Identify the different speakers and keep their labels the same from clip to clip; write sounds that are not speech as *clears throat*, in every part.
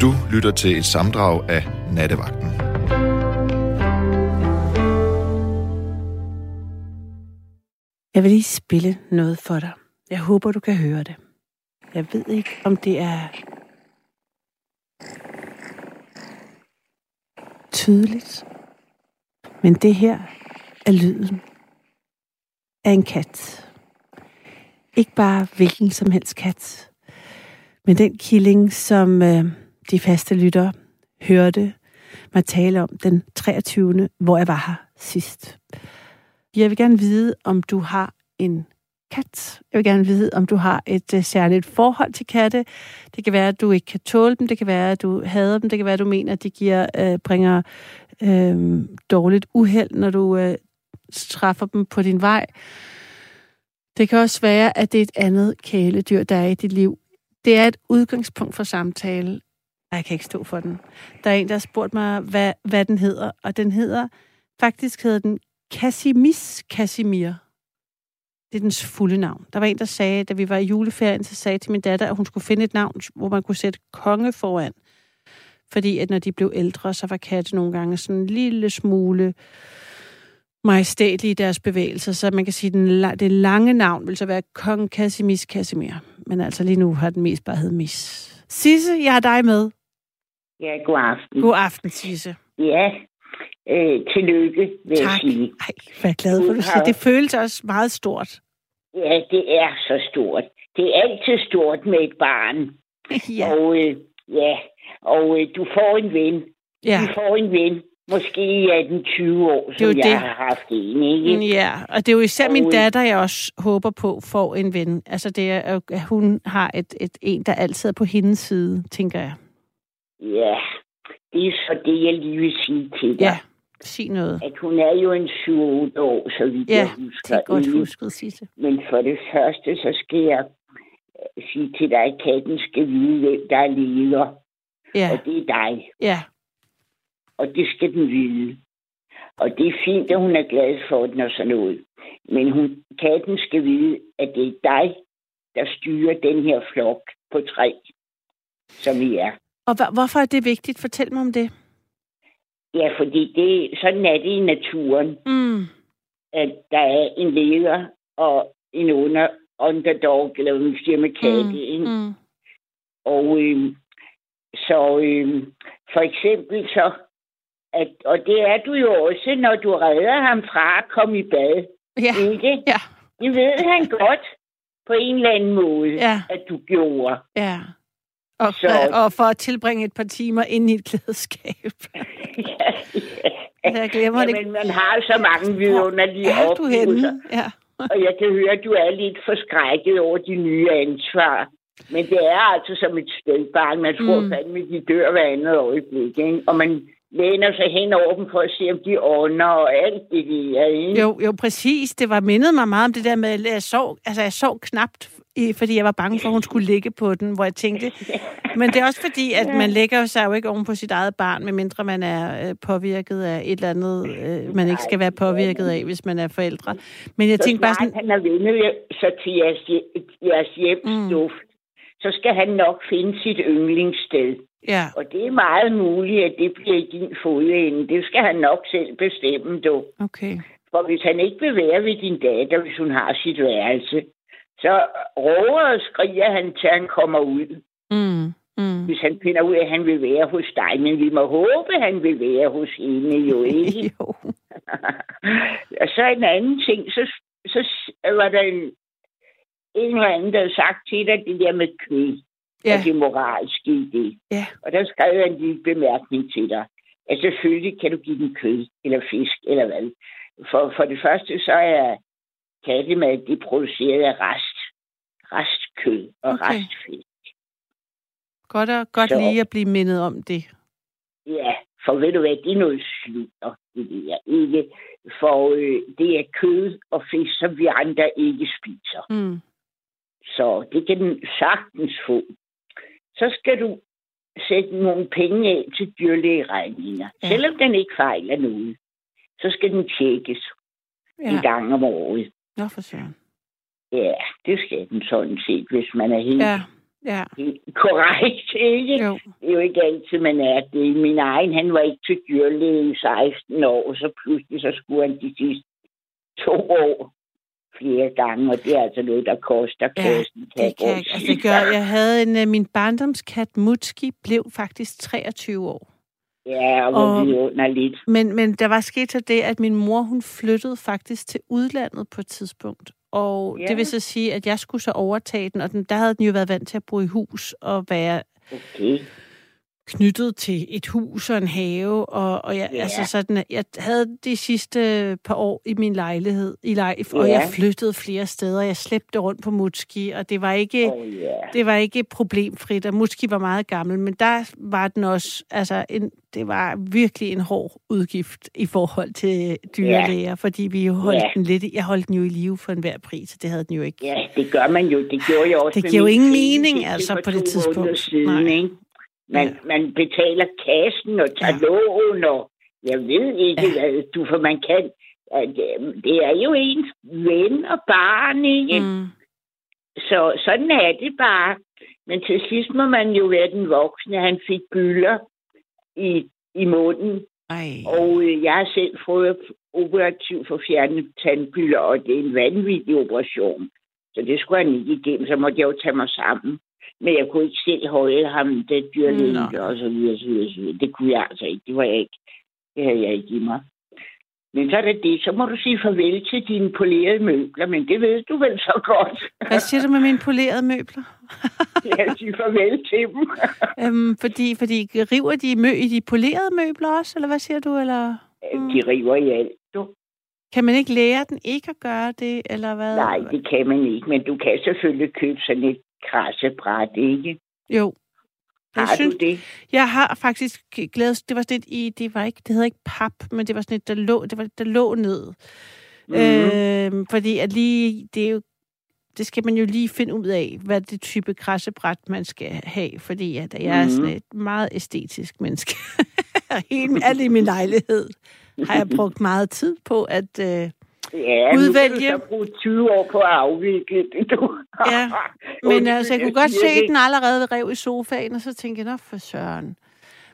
Speaker 1: Du lytter til et samdrag af Nattevagten.
Speaker 2: Jeg vil lige spille noget for dig. Jeg håber, du kan høre det. Jeg ved ikke, om det er tydeligt. Men det her er lyden af en kat. Ikke bare hvilken som helst kat, men den killing, som øh, de faste lyttere hørte mig tale om den 23. hvor jeg var her sidst. Jeg vil gerne vide, om du har en kat. Jeg vil gerne vide, om du har et uh, særligt forhold til katte. Det kan være, at du ikke kan tåle dem. Det kan være, at du hader dem. Det kan være, at du mener, at de giver, uh, bringer uh, dårligt uheld, når du uh, træffer dem på din vej. Det kan også være, at det er et andet kæledyr, der er i dit liv. Det er et udgangspunkt for samtale. Jeg kan ikke stå for den. Der er en, der har spurgt mig, hvad, hvad den hedder, og den hedder, faktisk hedder den Casimis Casimir. Det er dens fulde navn. Der var en, der sagde, da vi var i juleferien, så sagde til min datter, at hun skulle finde et navn, hvor man kunne sætte konge foran. Fordi at når de blev ældre, så var katte nogle gange sådan en lille smule majestætlige i deres bevægelser. Så man kan sige, at det lange navn vil så være Kong Casimis Casimir. Men altså lige nu har den mest bare heddet Mis. Sisse, jeg har dig med.
Speaker 3: Ja, god aften.
Speaker 2: God aften, Sisse.
Speaker 3: Ja, øh, tillykke, vil
Speaker 2: Tak.
Speaker 3: jeg sige.
Speaker 2: Ej, hvad er glad for,
Speaker 3: Du har-
Speaker 2: Det føles også meget stort.
Speaker 3: Ja, det er så stort. Det er altid stort med et barn. *laughs*
Speaker 2: ja.
Speaker 3: Og øh, ja, og øh, du får en ven.
Speaker 2: ja.
Speaker 3: Du får en ven. Måske i 18-20 år, som
Speaker 2: jo
Speaker 3: jeg
Speaker 2: det.
Speaker 3: har haft en, ikke?
Speaker 2: Mm, Ja, og det er jo især min
Speaker 3: Og-
Speaker 2: datter, jeg også håber på, får en ven. Altså, det er, at hun har et, et, en, der altid er på hendes side, tænker jeg.
Speaker 3: Ja, det er så det, jeg lige vil sige til dig.
Speaker 2: Ja, sig noget.
Speaker 3: At hun er jo en 7-8 år, så vidt
Speaker 2: Ja,
Speaker 3: jeg
Speaker 2: det
Speaker 3: husker.
Speaker 2: er godt
Speaker 3: ikke?
Speaker 2: husket, Sisse.
Speaker 3: Men for det første, så skal jeg øh, sige til dig, at katten skal vide, hvem der er leder.
Speaker 2: Ja,
Speaker 3: Og det er dig.
Speaker 2: ja,
Speaker 3: Og det skal den vide. Og det er fint, at hun er glad for den og sådan noget. Men hun, katten skal vide, at det er dig, der styrer den her flok på tre, som vi er.
Speaker 2: Og hvorfor er det vigtigt? Fortæl mig om det.
Speaker 3: Ja, fordi det, sådan er det i naturen,
Speaker 2: Mm,
Speaker 3: at der er en leder og en under, underdog, eller hvad man siger med katte. ikke?
Speaker 2: mm,
Speaker 3: Og øh, så øh, for eksempel så, at, og det er du jo også, når du redder ham fra at komme i bad.
Speaker 2: ja,
Speaker 3: Ikke?
Speaker 2: ja,
Speaker 3: Det ved han godt på en eller anden måde,
Speaker 2: Ja.
Speaker 3: at du gjorde.
Speaker 2: ja. Og,
Speaker 3: Så-
Speaker 2: og for at tilbringe et par timer inde i et klædeskab. *laughs*
Speaker 3: ja, ja.
Speaker 2: Jeg glemmer det.
Speaker 3: Jamen, man har så mange vidunderlige
Speaker 2: er du
Speaker 3: oplevelser.
Speaker 2: Ja.
Speaker 3: Og jeg kan høre, at du er lidt forskrækket over de nye ansvar. Men det er altså som et spædbarn. Man tror
Speaker 2: Mm.
Speaker 3: fandme, de dør hver andet øjeblik. Ikke? Og man læner sig hen over dem for at se, om de ånder og alt det der. Ikke?
Speaker 2: Jo, jo, præcis. Det var mindet mig meget om det der med, at jeg sov, altså jeg sov knapt, fordi jeg var bange for, at hun skulle ligge på den, hvor jeg tænkte... Men det er også fordi, at man lægger sig jo ikke oven på sit eget barn, medmindre man er øh, påvirket af et eller andet, øh, man ikke skal være påvirket af, hvis man er forældre. Men jeg
Speaker 3: Så
Speaker 2: tænkte bare sådan...
Speaker 3: han har vendet sig til jeres, jeres hjems
Speaker 2: Mm.
Speaker 3: så skal han nok finde sit yndlingssted.
Speaker 2: Ja,
Speaker 3: Og det er meget muligt, at det bliver i din fodende. Det skal han nok selv bestemme, du.
Speaker 2: okay.
Speaker 3: For hvis han ikke vil være ved din datter, hvis hun har sit værelse, så råber og skriger han, til han kommer ud.
Speaker 2: Mm, mm.
Speaker 3: Hvis han finder ud af, at han vil være hos dig. Men vi må håbe, at han vil være hos hende jo *laughs* ikke.
Speaker 2: jo. *laughs*
Speaker 3: og så en anden ting, så, så var der en, en eller anden, der havde sagt til dig det der med kød. Ja. Og det moralske i det.
Speaker 2: ja,
Speaker 3: Og der skrev jeg en lille bemærkning til dig. At selvfølgelig kan du give den kød, eller fisk, eller hvad. For, for det første, så er kattemad, det er produceret af rest. Restkød og
Speaker 2: Okay.
Speaker 3: restfisk.
Speaker 2: godt, og, godt
Speaker 3: Så-
Speaker 2: lige at blive mindet om det.
Speaker 3: Ja, for ved du hvad, det er noget slutter, det der. Ikke? For øh, det er kød og fisk, som vi andre ikke spiser.
Speaker 2: Mm.
Speaker 3: Så det kan den sagtens få. Så skal du sætte nogle penge af til dyrlægeregninger.
Speaker 2: Ja.
Speaker 3: Selvom den ikke fejler noget, så skal den tjekkes. Ja. en gang om året.
Speaker 2: Nå, for søren.
Speaker 3: Ja, det skal den sådan set, hvis man er helt...
Speaker 2: Ja, Ja.
Speaker 3: Er korrekt, ikke?
Speaker 2: Jo.
Speaker 3: Det er jo ikke altid, man er det. Min egen, han var ikke til dyrlæge i 16 år, og så pludselig så skulle han de sidste to år flere gange, og det er altså noget, der koster
Speaker 2: Ja,
Speaker 3: kassen.
Speaker 2: Det kan jeg,
Speaker 3: godt
Speaker 2: altså, det gør, jeg havde en, øh, min barndomskat Mutski blev faktisk 23 år.
Speaker 3: Ja, og
Speaker 2: Og-
Speaker 3: vi under lidt.
Speaker 2: Men, men der var sket så det, at min mor, hun flyttede faktisk til udlandet på et tidspunkt. Og
Speaker 3: Ja.
Speaker 2: det vil så sige, at jeg skulle så overtage den, og den, der havde den jo været vant til at bo i hus og være
Speaker 3: Okay.
Speaker 2: Knyttet til et hus og en have, og, og jeg,
Speaker 3: Ja.
Speaker 2: altså sådan, jeg havde de sidste par år i min lejlighed, i lej, og
Speaker 3: Ja.
Speaker 2: jeg flyttede flere steder, jeg slæbte rundt på Mutski, og det var ikke,
Speaker 3: Oh, ja.
Speaker 2: det var ikke problemfrit, og Mutski var meget gammel, men der var den også, altså en, det var virkelig en hård udgift i forhold til dyrlæger, fordi vi jo holdt
Speaker 3: Ja.
Speaker 2: den lidt, jeg holdt den jo i live for enhver pris, og det havde den jo ikke.
Speaker 3: Ja, det gør man jo. Det gjorde jeg også
Speaker 2: Det giver jo ingen mening, altså, på det tidspunkt.
Speaker 3: Siden,
Speaker 2: Nej.
Speaker 3: ikke? Man,
Speaker 2: Ja.
Speaker 3: man betaler kassen og tager
Speaker 2: Ja.
Speaker 3: lån, og jeg ved ikke,
Speaker 2: Ja.
Speaker 3: hvad du, for man kan... Det er jo ens ven og barn, ikke? Mm. Så sådan er det bare. Men til sidst må man jo være den voksne. Han fik bylder i, i munden,
Speaker 2: Ej.
Speaker 3: og øh, jeg har selv fået operativ for fjerne tandbylder, og det er en vanvittig operation. Så det skulle han ikke igennem, så måtte jeg jo tage mig sammen. Men jeg kunne ikke selv holde ham, det dyrlægen,
Speaker 2: Nå.
Speaker 3: og så videre, så videre, så videre. Det kunne jeg altså ikke. Det var jeg ikke. Det havde jeg ikke i mig. Men så er det det. Så må du sige farvel til dine polerede møbler, men det ved du vel så godt.
Speaker 2: Hvad siger du med mine polerede møbler? *laughs*
Speaker 3: Jeg siger farvel til dem. *laughs*
Speaker 2: øhm, fordi, fordi river de mø i de polerede møbler også, eller hvad siger du? Eller Mm.
Speaker 3: De river i alt, du.
Speaker 2: kan man ikke lære den ikke at gøre det, eller hvad?
Speaker 3: Nej, det kan man ikke, men du kan selvfølgelig købe sådan et krassebræt, ikke?
Speaker 2: Jo. Jeg
Speaker 3: Har
Speaker 2: synes,
Speaker 3: du det?
Speaker 2: jeg har faktisk glædet, det var sådan et i, det var ikke, det hedder ikke pap, men det var sådan et, der lå, det var, der lå ned.
Speaker 3: Mhm.
Speaker 2: Øhm, fordi at lige, det er jo, det skal man jo lige finde ud af, hvad det type krassebræt, man skal have, fordi at jeg er
Speaker 3: Mhm.
Speaker 2: sådan et meget æstetisk menneske. *laughs* Helt alt i min lejlighed har jeg brugt meget tid på at... Øh,
Speaker 3: Ja,
Speaker 2: Udvælge.
Speaker 3: så bruge 20 år på at afvikle det, du.
Speaker 2: Ja, *laughs* men altså, jeg kunne godt se, at den allerede rev i sofaen, og så tænkte jeg, nå for søren.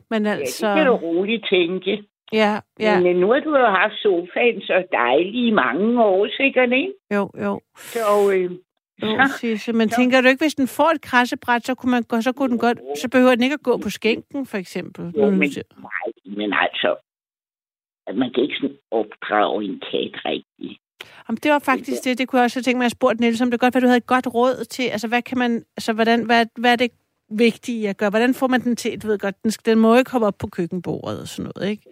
Speaker 2: Men
Speaker 3: Ja,
Speaker 2: altså,
Speaker 3: det kan du roligt tænke.
Speaker 2: ja, ja,
Speaker 3: Men øh, nu har du jo haft sofaen så dejlig i mange år, sikkert, ikke?
Speaker 2: jo, jo.
Speaker 3: Så, øh,
Speaker 2: Jo,
Speaker 3: så
Speaker 2: Sisse. Men tænker du ikke, hvis den får et krassebræt, så kunne, man, gå- så kunne den godt, så behøver den ikke at gå på skænken, for eksempel.
Speaker 3: jo, men, nej, men altså, at man kan ikke sådan opdrage en kat rigtigt.
Speaker 2: Jamen, det var faktisk det, det kunne jeg også tænkt mig at spurgte Niels, om det godt, hvad du havde et godt råd til. Altså, hvad kan man, altså, hvordan, hvad, hvad er det vigtige at gøre? Hvordan får man den til, du ved godt, den, skal, den må ikke komme op på køkkenbordet og sådan noget, ikke?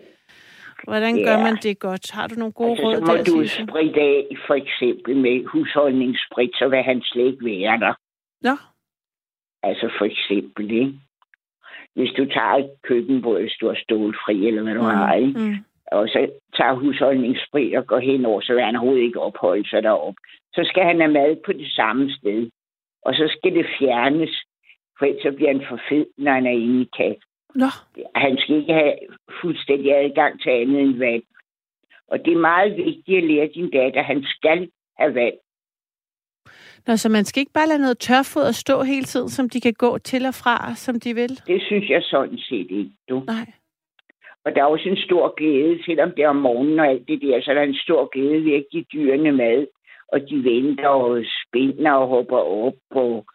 Speaker 2: Hvordan gør
Speaker 3: Ja.
Speaker 2: man det godt? Har du nogle gode
Speaker 3: Altså,
Speaker 2: råd
Speaker 3: så må
Speaker 2: der,
Speaker 3: du spritte af, for eksempel med husholdningssprit, så vil han slet ikke være der.
Speaker 2: Nå,
Speaker 3: Altså for eksempel, ikke? Hvis du tager et køkkenbord, hvis du er stålfri, eller hvad du mm. har, ikke?
Speaker 2: Mm.
Speaker 3: Og så tager husholdningssprit og går hen så vil han overhovedet ikke opholde sig derop. Så skal han have mad på det samme sted. Og så skal det fjernes, for ellers så bliver han for fed, når han er inde i kat.
Speaker 2: Nå,
Speaker 3: Han skal ikke have fuldstændig adgang til andet end vand. Og det er meget vigtigt at lære din datter, at han skal have vand.
Speaker 2: Nå, så man skal ikke bare lade noget tørfoder stå hele tiden, som de kan gå til og fra, som de vil?
Speaker 3: Det synes jeg sådan set ikke, du.
Speaker 2: Nej.
Speaker 3: Og der er også en stor glæde, selvom det er om morgenen og alt det der, så er der en stor glæde ved at give dyrene mad. Og de venter og spinder og hopper op og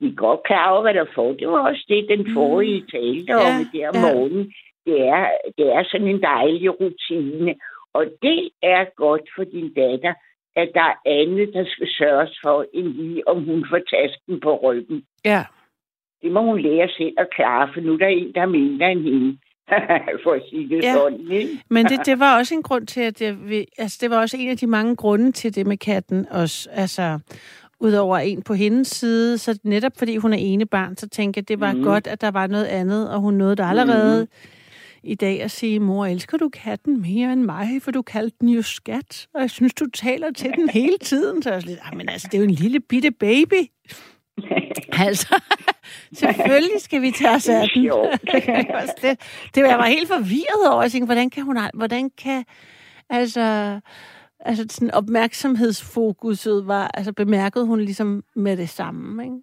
Speaker 3: de er godt klar over, hvad der får. Det var også det, den forrige talte om
Speaker 2: Ja,
Speaker 3: det om
Speaker 2: ja.
Speaker 3: morgenen. Det er, det er sådan en dejlig rutine. Og det er godt for din datter, at der er andet, der skal sørges for, end lige om hun får tasken på ryggen.
Speaker 2: Ja.
Speaker 3: Det må hun lære selv at klare, for nu er der en, der er mindre end hende. *laughs* for at sige det
Speaker 2: Ja.
Speaker 3: sådan, ikke?
Speaker 2: Men det, det var også en grund til, at vil, altså det var også en af de mange grunde til det med katten også. Altså, udover en på hendes side, så netop fordi hun er ene barn, så tænkte jeg, det var mm. Godt, at der var noget andet, og hun nåede der allerede mm. i dag at sige, mor, elsker du katten mere end mig, for du kaldte den jo skat, og jeg synes, du taler til den *laughs* hele tiden. Så jeg sådan lidt, "Ah, men altså, det er jo en lille bitte baby. *laughs* altså, selvfølgelig skal vi tage os af den.
Speaker 3: Sjovt. *laughs*
Speaker 2: det, var det jeg var helt forvirret over. Jeg tænkte, hvordan kan hun, hvordan kan, altså, altså sådan opmærksomhedsfokuset var, altså bemærkede hun ligesom med det samme, ikke?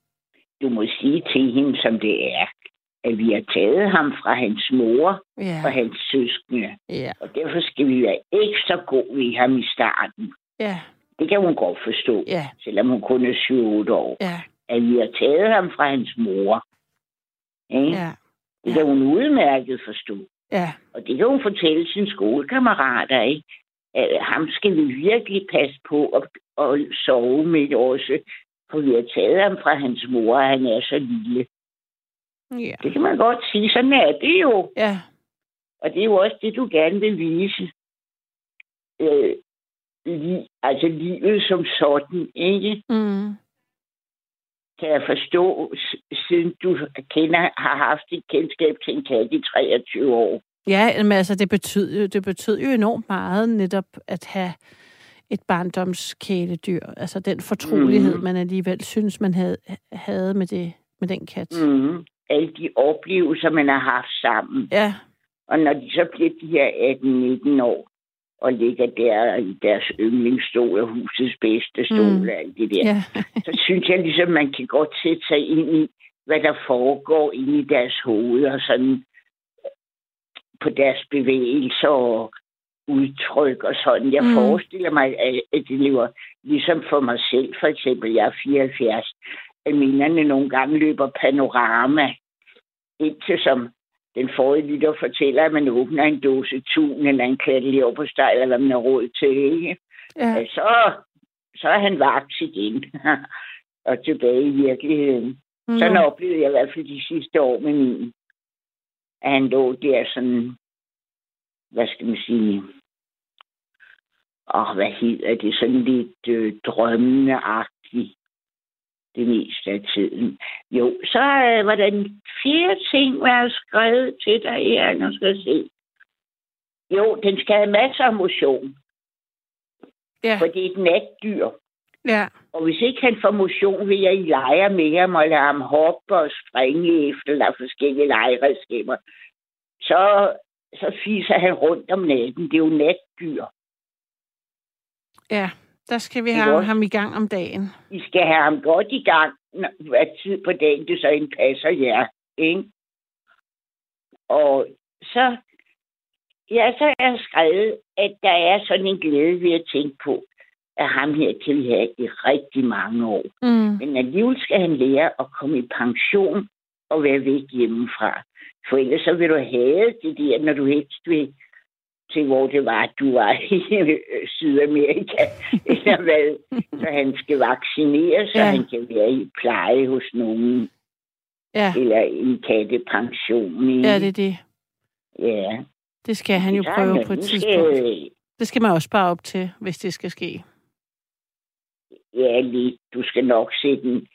Speaker 3: du må sige til hende, som det er, at vi har taget ham fra hans mor
Speaker 2: Ja.
Speaker 3: og hans søskende.
Speaker 2: Ja.
Speaker 3: Og derfor skal vi være ekstra gode ved ham i starten.
Speaker 2: Ja.
Speaker 3: Det kan hun godt forstå,
Speaker 2: Ja.
Speaker 3: selvom hun kun er 7-8 år.
Speaker 2: Ja.
Speaker 3: At vi har taget ham fra hans mor. Ikke?
Speaker 2: Ja.
Speaker 3: Det kan hun udmærket forstå.
Speaker 2: Ja.
Speaker 3: Og det kan hun fortælle sine skolekammerater, ikke? At ham skal vi virkelig passe på og, og sove med også. For vi har taget ham fra hans mor, og han er så lille.
Speaker 2: Ja.
Speaker 3: Det kan man godt sige. Sådan er det jo.
Speaker 2: Ja.
Speaker 3: Og det er jo også det, du gerne vil vise. Øh, li, altså livet som sådan, ikke?
Speaker 2: Mm.
Speaker 3: Kan jeg forstå, siden du kender, har haft et kendskab til en kat i 23 år.
Speaker 2: Ja, men altså, det betød, det betød jo enormt meget netop at have et barndomskæledyr. Altså den fortrolighed,
Speaker 3: Mhm.
Speaker 2: man alligevel synes, man havde, havde med, det, med den kat.
Speaker 3: Mm. Alle de oplevelser, man har haft sammen.
Speaker 2: Ja,
Speaker 3: Og når de så bliver de her 18-19 år, og ligger der i deres yndlingsstol og husets bedste stol
Speaker 2: Mm.
Speaker 3: og alt det der,
Speaker 2: ja, *laughs*
Speaker 3: så synes jeg ligesom, man kan godt sætte sig ind i, hvad der foregår inde i deres hoved, og sådan på deres bevægelser og udtryk og sådan. Jeg
Speaker 2: Mm.
Speaker 3: forestiller mig, at at det lever ligesom for mig selv, for eksempel, jeg er 74, at minderne nogle gange løber panorama, indtil som den forrige lytter fortæller, at man åbner en dåse tun eller en katte på steg, eller hvad man har råd til, ikke?
Speaker 2: ja.
Speaker 3: Så, så er han vaks igen. *laughs* og tilbage i virkeligheden. Sådan
Speaker 2: Nå.
Speaker 3: oplevede jeg i hvert fald de sidste år med min. At han lå der sådan, hvad skal man sige, åh, hvad hedder det, sådan lidt øh, drømmende-agtigt det meste af tiden. Jo, så øh, var der en fjerde ting, jeg har skrevet til dig her, nu skal jeg se. Jo, den skal have masser af motion,
Speaker 2: ja,
Speaker 3: for det er et natdyr.
Speaker 2: ja,
Speaker 3: Og hvis ikke han får motion, vil jeg lege med ham og lade ham hoppe og springe efter der er forskellige legeredskaber. Så, så fiser han rundt om natten. Det er jo natdyr.
Speaker 2: ja. Der skal vi have ham i gang om dagen.
Speaker 3: I skal have ham godt i gang, hvad tid på dagen det så en passer jer. Ikke? Og så, ja, så er jeg skrevet, at der er sådan en glæde ved at tænke på, at ham her kan vi have i rigtig mange år.
Speaker 2: Mm.
Speaker 3: Men alligevel skal han lære at komme i pension og være væk hjemmefra. For ellers så vil du have det der, når du helst vil til, hvor det var, at du var *laughs* i øh, Sydamerika, *laughs* eller hvad. Så han skal vaccineres, så
Speaker 2: Ja.
Speaker 3: han kan være i pleje hos nogen,
Speaker 2: Ja,
Speaker 3: eller en kattepension. ikke?
Speaker 2: ja, det er det.
Speaker 3: Ja.
Speaker 2: Det skal han jo
Speaker 3: Så
Speaker 2: prøve på et
Speaker 3: skal-
Speaker 2: tidspunkt. Det skal man også spare op til, hvis det skal ske.
Speaker 3: Ja, lidt. Du skal nok sætte en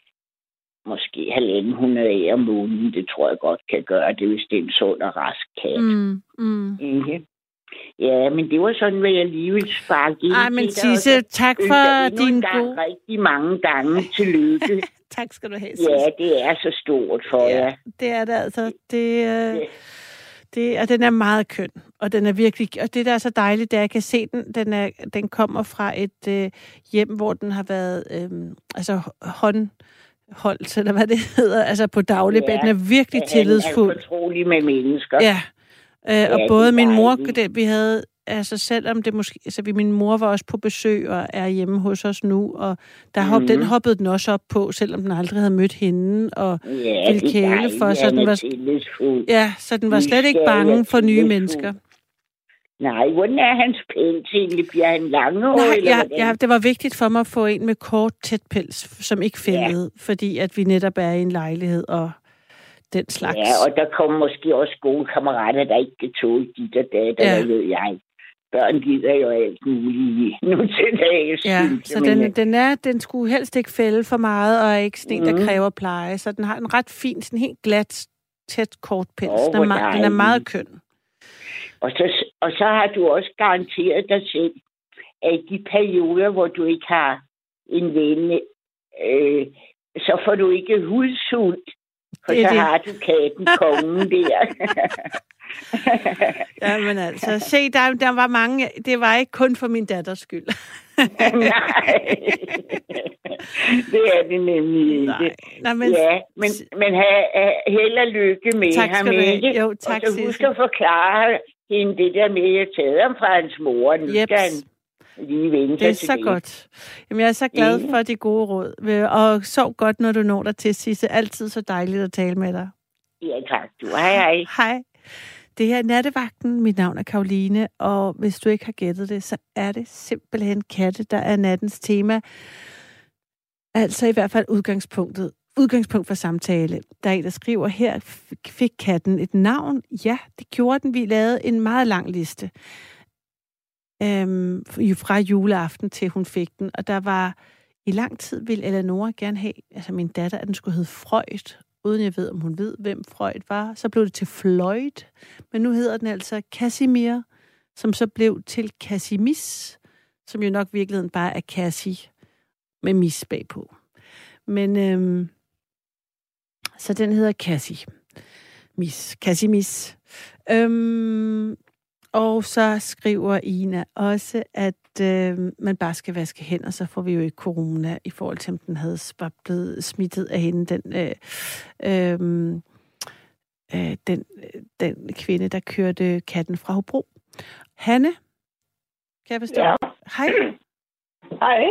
Speaker 3: måske halvanden hundrede af om måneden. Det tror jeg godt kan gøre det, hvis det er en sund og rask kat.
Speaker 2: Mm, mm.
Speaker 3: Ikke? Ja, men det var sådan, hvad jeg lige ville sparke ind
Speaker 2: Ej, men
Speaker 3: til
Speaker 2: Sisse, tak for din gode...
Speaker 3: rigtig mange gange tillykke. *laughs*
Speaker 2: Tak skal du have, Sisse.
Speaker 3: ja, det er så stort for
Speaker 2: Ja.
Speaker 3: jer.
Speaker 2: Det er det altså. Det, øh,
Speaker 3: Ja.
Speaker 2: det, og den er meget køn. Og den er virkelig... Og det, der er så dejligt, det er, at jeg kan se den. Den, er, den kommer fra et øh, hjem, hvor den har været øh, altså håndholdt, eller hvad det *laughs* hedder, altså på daglig
Speaker 3: Ja,
Speaker 2: ja, Den er virkelig tillidsfuld.
Speaker 3: er fortrolig med mennesker.
Speaker 2: Ja. Øh, og
Speaker 3: det er
Speaker 2: både min mor, det, vi havde, altså selvom det måske, altså vi, min mor var også på besøg og er hjemme hos os nu, og der hop,
Speaker 3: Mhm.
Speaker 2: den hoppede den også op på, selvom den aldrig havde mødt hende, og
Speaker 3: ja
Speaker 2: ville kæle for, så den var- ja, så den var slet ikke bange
Speaker 3: og
Speaker 2: for nye mennesker.
Speaker 3: Nej, hvordan er hans pels egentlig? Bliver han langhåret?
Speaker 2: Nej,
Speaker 3: eller
Speaker 2: ja,
Speaker 3: hvordan?
Speaker 2: ja, det var vigtigt for mig at få en med kort, tæt pels, som ikke fældede, ja. fordi at vi netop er i en lejlighed og den slags.
Speaker 3: Ja, og der kommer måske også gode kammerater, der ikke kan tåle dit og dat,
Speaker 2: Ja.
Speaker 3: hvad ved jeg. Børn gider jo alt muligt nu til dags.
Speaker 2: Ja, så
Speaker 3: jeg,
Speaker 2: den, den, er, den skulle helst ikke fælde for meget, og er ikke sådan en, der
Speaker 3: Mhm.
Speaker 2: kræver pleje. Så den har en ret fin, sådan helt glat, tæt, kort pels.
Speaker 3: Åh,
Speaker 2: den, er meget, den er
Speaker 3: dejligt.
Speaker 2: meget køn.
Speaker 3: Og så, og så har du også garanteret dig selv, at de perioder, hvor du ikke har en ven, øh, så får du ikke hudsult. For
Speaker 2: Det
Speaker 3: så
Speaker 2: det.
Speaker 3: har du katten, kongen der. *laughs*
Speaker 2: ja, men altså, se, der, der var mange, det var ikke kun for min datters skyld. *laughs*
Speaker 3: Nej, det er det nemlig ikke.
Speaker 2: Nej, nej men...
Speaker 3: Ja, men, men have, have held og lykke med
Speaker 2: Tak
Speaker 3: ham, ikke?
Speaker 2: Jo, tak,
Speaker 3: og så husk at forklare hende det der med, at jeg taget ham fra hans mor. Nu skal han lige vende
Speaker 2: Det er så godt. Jamen, jeg er så glad
Speaker 3: Ja.
Speaker 2: for de gode råd. Og sov godt, når du når dig til, Sisse. Altid så dejligt at tale med dig.
Speaker 3: Ja, tak. Du, hej, hej.
Speaker 2: Hej. Det her er Nattevagten. Mit navn er Karoline, og hvis du ikke har gættet det, så er det simpelthen katte, der er nattens tema. Altså i hvert fald udgangspunktet. Udgangspunkt for samtale. Der er en, der skriver, her fik katten et navn. Ja, det gjorde den. Vi lavede en meget lang liste. Øhm, fra juleaften til hun fik den. Og der var i lang tid ville Eleonora gerne have, altså min datter, at den skulle hedde Freud, uden jeg ved, om hun ved, hvem Freud var. Så blev det til Floyd, men nu hedder den altså Casimir, som så blev til Casimis, som jo nok i virkeligheden bare er Cassie med mis bagpå. Men øhm, så den hedder Cassie. Mis. Cassimis. Øhm, og så skriver Ina også, at øh, man bare skal vaske hænder, så får vi jo ikke corona, i forhold til, om den havde blevet smittet af hende, den, øh, øh, øh, den, øh, den kvinde, der kørte katten fra Hobro. Hanne, kan jeg forstå?
Speaker 4: Ja.
Speaker 2: Hej.
Speaker 4: Hej.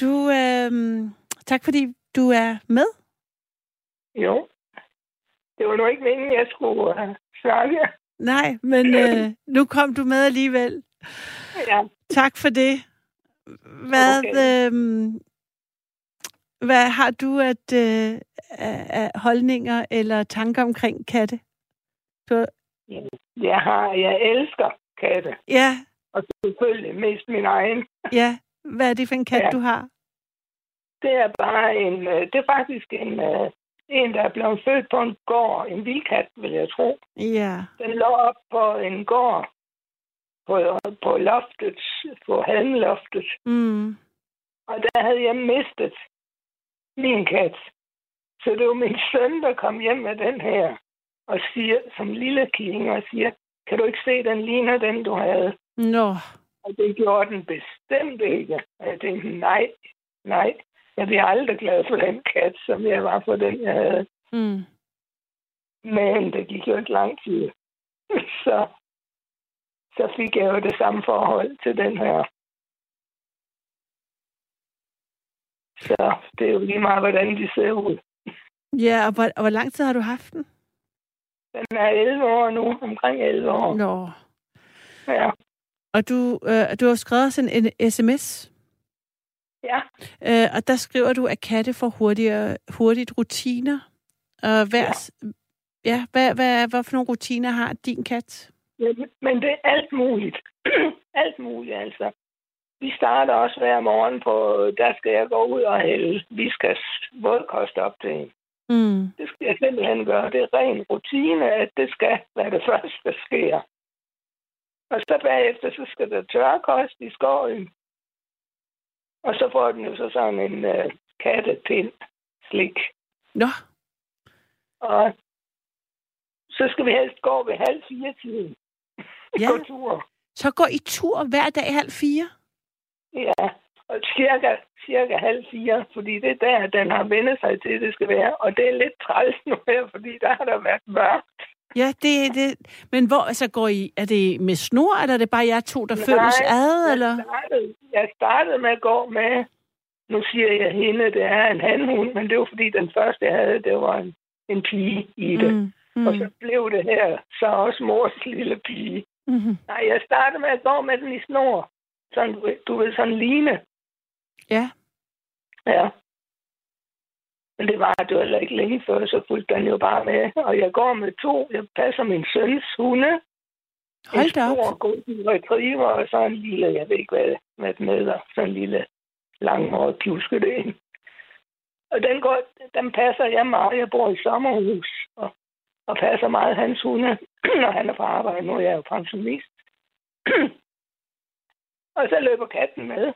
Speaker 2: Du, øh, tak fordi du er med.
Speaker 4: Jo. Det var nu ikke meningen, jeg skulle uh, snakke.
Speaker 2: Nej, men øh, *laughs* nu kom du med alligevel.
Speaker 4: Ja.
Speaker 2: Tak for det. Hvad,
Speaker 4: Okay.
Speaker 2: øhm, hvad har du at øh, af af holdninger eller tanker omkring katte? Du,
Speaker 4: Jeg har, jeg elsker katte.
Speaker 2: ja,
Speaker 4: Og selvfølgelig mest min egen.
Speaker 2: ja. Hvad er det for en kat,
Speaker 4: Ja.
Speaker 2: du har?
Speaker 4: Det er bare en, øh, det er faktisk en, øh, en, der er blevet født på en gård. En vildkat, vil jeg tro.
Speaker 2: Ja.
Speaker 4: Den lå op på en gård. På, på loftet, på halmloftet.
Speaker 2: Mm.
Speaker 4: Og der havde jeg mistet min kat. Så det var min søn, der kom hjem med den her. Og siger, som lille king, og siger, kan du ikke se, den ligner den, du havde?
Speaker 2: Nå.
Speaker 4: Og det gjorde den bestemt ikke. Og jeg tænkte, nej, nej. Jeg bliver aldrig glad for den kat, som jeg var for den, jeg havde.
Speaker 2: Mm.
Speaker 4: Men det gik jo ikke lang tid. *laughs* Så, så fik jeg jo det samme forhold til den her. Så det er jo lige meget, hvordan de ser ud.
Speaker 2: Ja, og hvor, og hvor lang tid har du haft den?
Speaker 4: Den er 11 år nu, omkring 11 år.
Speaker 2: Nå.
Speaker 4: Ja,
Speaker 2: Og du, øh, du har skrevet os en, en sms,
Speaker 4: ja.
Speaker 2: øh, og der skriver du, at katte får hurtigere, hurtigt rutiner. Og hver, ja. ja hvad, hvad, hvad for nogle rutiner har din kat?
Speaker 4: Men- Men det er alt muligt. *clears throat* alt muligt, altså. Vi starter også hver morgen på, der skal jeg gå ud og hælde viskas vådkost op til hende.
Speaker 2: Mm.
Speaker 4: Det skal jeg simpelthen gøre. Det er ren rutine, at det skal være det *laughs* første, der sker. Og så bagefter, så skal der tørkost i skålen. Og så får den jo så sådan en uh, kattepind slik.
Speaker 2: Nå,
Speaker 4: Og så skal vi helst gå ved halv fire tiden.
Speaker 2: Ja.
Speaker 4: Gå tur.
Speaker 2: så går I tur hver dag halv fire?
Speaker 4: Ja, og cirka, cirka halv fire, fordi det er der, den har vendt sig til, det skal være. Og det er lidt træls nu her, fordi der har der været mørkt.
Speaker 2: Ja, det er det. Men hvor altså går I? Er det med snor, eller er det bare jer to, der følges ad,
Speaker 4: jeg
Speaker 2: eller?
Speaker 4: startede, jeg startede med at gå med, nu siger jeg hende, det er en handhund, men det var fordi den første, jeg havde, det var en, en pige i det. Mm.
Speaker 2: Mm.
Speaker 4: Og så blev det her så også mors lille pige.
Speaker 2: Mm.
Speaker 4: Nej, jeg startede med at gå med den i snor. Sådan, du ved- du ved, sådan line.
Speaker 2: Ja.
Speaker 4: Ja. Men det var det var heller ikke længe før, så fulgte den jo bare med. Og jeg går med to. Jeg passer min søns hunde.
Speaker 2: Hold da
Speaker 4: En
Speaker 2: op.
Speaker 4: stor golden retriever og så en lille, jeg ved ikke hvad, hvad den hedder, sådan en lille langhåret pjusket en. Og den, går, den passer jeg meget. Jeg bor i sommerhus og, og passer meget hans hunde, *clears throat* når han er på arbejde. Nu er jeg jo pensionist. *clears throat* og så løber katten med.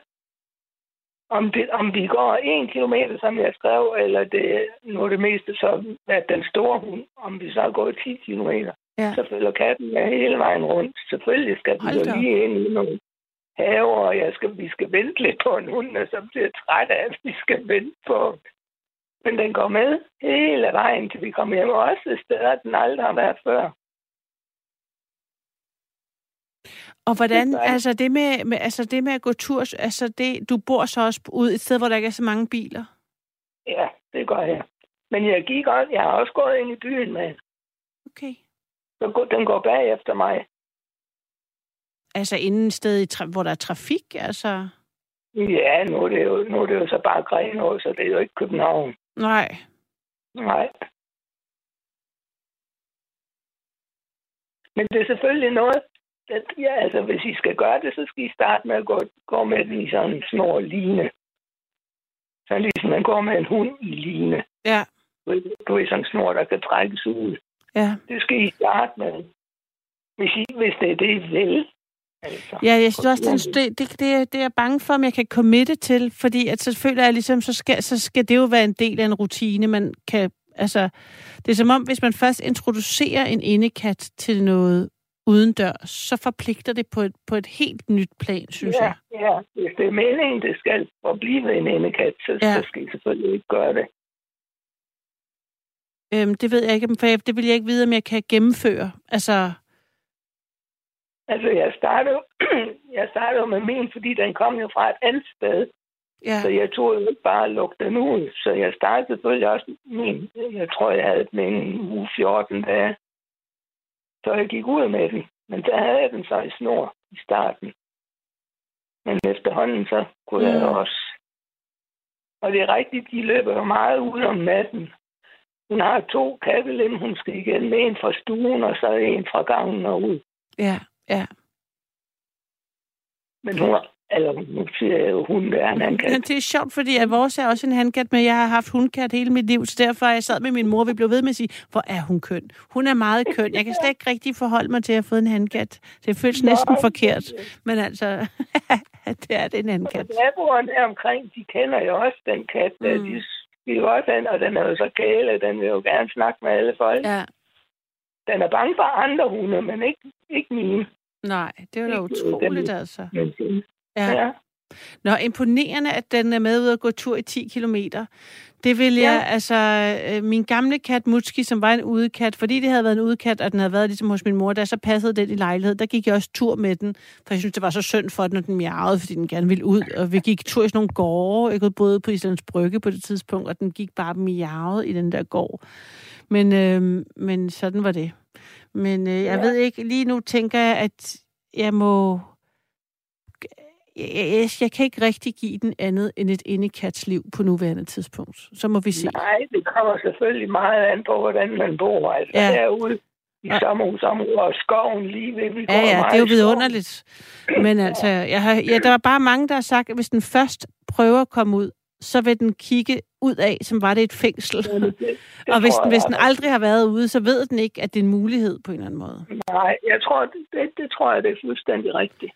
Speaker 4: Om, det, om vi går en kilometer, som jeg skrev, eller det, nu er det meste så, at den store hund, om vi så gået 10 kilometer,
Speaker 2: Ja.
Speaker 4: så følger katten med hele vejen rundt. Selvfølgelig skal
Speaker 2: da
Speaker 4: jo lige ind i nogle haver, og jeg skal, vi skal vente lidt på en hund, og så bliver træt af, at vi skal vente på. Men den går med hele vejen, til vi kommer hjem, og også steder, den aldrig har været før.
Speaker 2: Og hvordan,
Speaker 4: Det
Speaker 2: altså det med, med, altså det med at gå tur, altså det, du bor så også ud et sted, hvor der ikke er så mange biler?
Speaker 4: Ja, det gør jeg. Men jeg gik også, jeg har også gået ind i byen med.
Speaker 2: Okay.
Speaker 4: Så går- den går bagefter mig.
Speaker 2: Altså inden et sted, i tra- hvor der er trafik, altså?
Speaker 4: Ja, nu er det jo, nu er det jo så bare Grenaa, så det er jo ikke København.
Speaker 2: Nej.
Speaker 4: Nej. Men det er selvfølgelig noget, at, ja, altså hvis I skal gøre det, så skal I starte med at gå, gå med den i sådan en snor line. Så ligesom man går med en hund i line.
Speaker 2: Ja.
Speaker 4: Du er sådan en snor, der kan trækkes ud.
Speaker 2: Ja.
Speaker 4: Det skal I starte med. Hvis, I, hvis det er det, I vil. Altså.
Speaker 2: Ja, jeg synes også, det, det, det, er- det er jeg bange for, om jeg kan committe til, fordi at så føler jeg ligesom, så skal, så skal det jo være en del af en rutine, man kan, altså, det er som om, hvis man først introducerer en indekat til noget udendørs, så forpligter det på et, på et helt nyt plan, synes
Speaker 4: ja,
Speaker 2: jeg.
Speaker 4: ja, hvis det er meningen, det skal forblive en indekat, så,
Speaker 2: Ja.
Speaker 4: så skal I selvfølgelig ikke gøre det.
Speaker 2: Øhm, det ved jeg ikke, for jeg, det vil jeg ikke vide, om jeg kan gennemføre. Altså,
Speaker 4: Altså, jeg startede, *clears throat* jeg startede med min, fordi den kom jo fra et andet sted.
Speaker 2: ja,
Speaker 4: Så jeg tog jo ikke bare at lukke den ud. Så jeg startede selvfølgelig også min. Jeg tror, jeg havde den en uge 14 dage. Så jeg gik ud med den. Men der havde jeg den så i snor i starten. Men efterhånden så kunne jeg
Speaker 2: Mm.
Speaker 4: også. Og det er rigtigt, de løber jo meget ud om natten. Hun har to kattelem, hun skal igen med en fra stuen, og så en fra gangen og ud.
Speaker 2: ja, ja.
Speaker 4: Men hun, eller nu siger jeg jo, hun er en anden kat.
Speaker 2: Men det er sjovt, fordi at vores er også en handkat, men jeg har haft hundkat hele mit liv, så derfor jeg sad med min mor, og vi blev ved med at sige, hvor er hun køn? Hun er meget køn. Jeg kan slet ikke rigtig forholde mig til at fået en handkat. Det føles næsten
Speaker 4: Nej.
Speaker 2: forkert, men altså, *laughs* det er det en handkat.
Speaker 4: Naboerne her omkring, de kender jo også den kat.
Speaker 2: Mm.
Speaker 4: Mm. De jo også hen, og den er jo så kæle. Den vil jo gerne snakke med alle folk. Ja. Den er bange for andre hunde, men ikke, ikke mine.
Speaker 2: nej, det er jo da
Speaker 4: øh,
Speaker 2: utroligt,
Speaker 4: den-
Speaker 2: altså.
Speaker 4: Men,
Speaker 2: Ja.
Speaker 4: ja.
Speaker 2: Nå, imponerende, at den er med ud at gå tur i 10 kilometer. Det vil jeg,
Speaker 4: Ja.
Speaker 2: altså, øh, min gamle kat Mutski, som var en udekat, fordi det havde været en udekat, og den havde været ligesom hos min mor, der så passede den i lejlighed, der gik jeg også tur med den, for jeg synes, det var så synd for den, når den miavede, fordi den gerne ville ud, og vi gik tur i sådan nogle gårde, jeg boede på Islands Brygge på det tidspunkt, og den gik bare miavede i den der gård. Men, øh, men sådan var det. Men øh, jeg
Speaker 4: Ja.
Speaker 2: ved ikke, lige nu tænker jeg, at jeg må jeg, jeg, kan ikke rigtig give den andet end et indekatsliv på nuværende tidspunkt. Så må vi se.
Speaker 4: Nej, det kommer selvfølgelig meget an på, hvordan man bor. Altså
Speaker 2: Ja.
Speaker 4: ja. derude i
Speaker 2: Ja.
Speaker 4: sommerhusområdet og skoven lige ved. Vi
Speaker 2: Ja, ja, det er jo vidunderligt. Men altså, jeg har, ja, der var bare mange, der har sagt, at hvis den først prøver at komme ud, så vil den kigge ud af, som var det et fængsel.
Speaker 4: Jamen, det- det *laughs*
Speaker 2: Og hvis den, hvis den aldrig har været ude, så ved den ikke, at det er en mulighed på en eller anden måde.
Speaker 4: Nej, jeg tror, det, det, det tror jeg, det er fuldstændig rigtigt.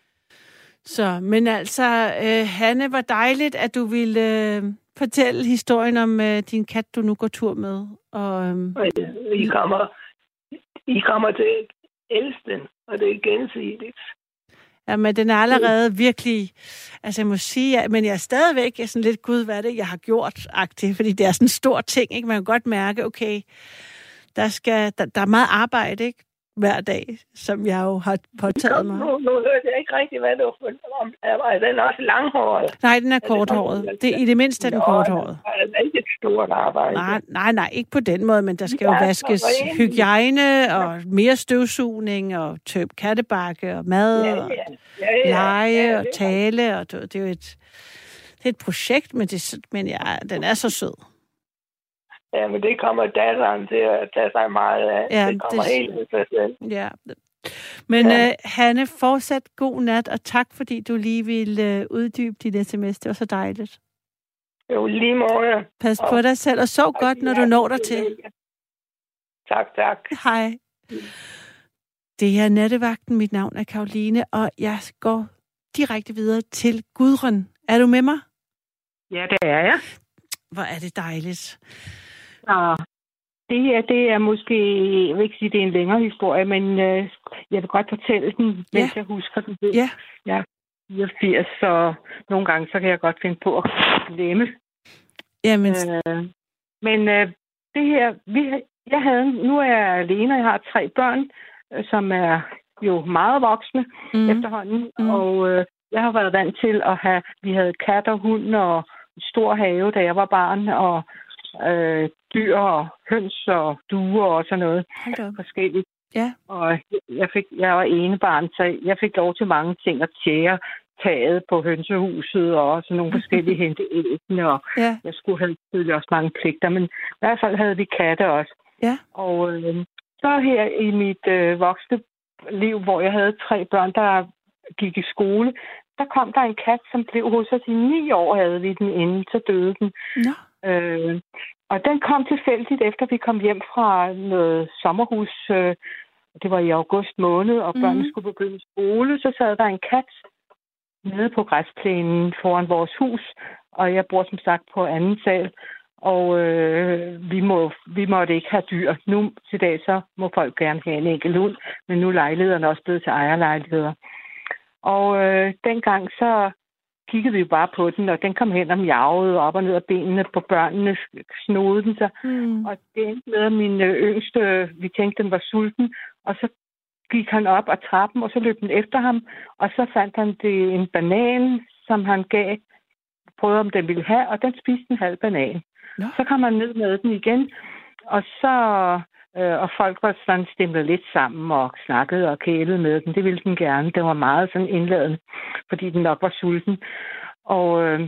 Speaker 2: Så, men altså, øh, Hanne, hvor dejligt, at du ville øh, fortælle historien om øh, din kat, du nu går tur med. Og, øh,
Speaker 4: Og I kommer, I kommer til at elske den, og det er gensidigt.
Speaker 2: Jamen, den er allerede virkelig... Altså, jeg må sige, at, men jeg er stadigvæk jeg er sådan lidt, gud, hvad er det, jeg har gjort-agtig, fordi det er sådan en stor ting, ikke? Man kan godt mærke, okay, der, skal, der, der er meget arbejde, ikke? Hver dag, som jeg jo har påtaget mig.
Speaker 4: Nu, nu hørte jeg ikke rigtigt, hvad du om. Er den også langhåret?
Speaker 2: Nej, den er korthåret. Det, I det mindste er den korthåret.
Speaker 4: Det er ikke et stort arbejde.
Speaker 2: Nej, nej, nej, ikke på den måde, men der skal jo vaskes hygiejne og mere støvsugning og tøb kattebakke og mad og lege og tale. Og det, det er jo et, det er et projekt, men, det, men ja, den er så sød.
Speaker 4: Ja, men det kommer datteren til at tage sig meget af.
Speaker 2: Ja,
Speaker 4: det kommer
Speaker 2: det-
Speaker 4: helt af sig selv.
Speaker 2: Ja. Men
Speaker 4: Ja.
Speaker 2: øh, Hanne, fortsat god nat, og tak fordi du lige ville øh, uddybe dit sms. Det var så dejligt.
Speaker 4: Jo, lige måde.
Speaker 2: Pas på dig selv, og sov godt, når du når dig til.
Speaker 4: Tak, tak.
Speaker 2: Hej. Det er Nattevagten. Mit navn er Karoline, og jeg går direkte videre til Gudrun. Er du med mig?
Speaker 5: Ja, det er jeg.
Speaker 2: Hvor er det dejligt.
Speaker 5: Og det her, det er måske, jeg vil ikke sige, det er en længere historie, men øh, jeg vil godt fortælle den, mens
Speaker 2: Ja.
Speaker 5: jeg husker den.
Speaker 2: Ja.
Speaker 5: Jeg er 84, så nogle gange, så kan jeg godt finde på at glemme.
Speaker 2: Jamen,
Speaker 5: Øh, men øh, det her, vi, jeg havde, nu er jeg alene, og jeg har tre børn, øh, som er jo meget voksne
Speaker 2: mm,
Speaker 5: efterhånden,
Speaker 2: Mm.
Speaker 5: og øh, jeg har været vant til at have, vi havde kat og hund og stor have, da jeg var barn, og øh, dyr og høns og duer og sådan noget
Speaker 2: hold
Speaker 5: forskelligt.
Speaker 2: Ja.
Speaker 5: Og jeg, fik, jeg var ene barn, så jeg fik lov til mange ting at tjære taget på hønsehuset og sådan nogle *laughs* forskellige hente æggene, og
Speaker 2: Ja,
Speaker 5: jeg skulle have selvfølgelig også mange pligter, men i hvert fald havde vi katte også.
Speaker 2: ja.
Speaker 5: Og øh, så her i mit øh, voksne liv, hvor jeg havde tre børn, der gik i skole, der kom der en kat, som blev hos os i ni år, havde vi den inden, så døde den.
Speaker 2: Nå,
Speaker 5: Øh, og den kom tilfældigt, efter vi kom hjem fra noget sommerhus. Øh, det var i august måned, og
Speaker 2: Mhm.
Speaker 5: børnene skulle begynde skole. Så sad der en kat nede på græsplænen foran vores hus, og jeg bor som sagt på anden sal. Og øh, vi, må, vi måtte ikke have dyr. Nu til dag så må folk gerne have en enkelt hund, men nu er lejlighederne også blevet til ejerlejligheder. Og øh, dengang så kiggede vi jo bare på den, og den kom hen og miavede op og ned af benene på børnene, snodede den sig.
Speaker 2: mm.
Speaker 5: Og det endte med, at min øh, yngste, vi tænkte, den var sulten, og så gik han op ad trappen, og så løb den efter ham, og så fandt han det en banan, som han gav, prøvede om den ville have, og den spiste en halv banan.
Speaker 2: Nå.
Speaker 5: Så kom han ned med den igen, og så Øh, og folk var sådan stemlet lidt sammen og snakkede og kælede med den. Det ville den gerne. Den var meget sådan indladende, fordi den nok var sulten. Og øh,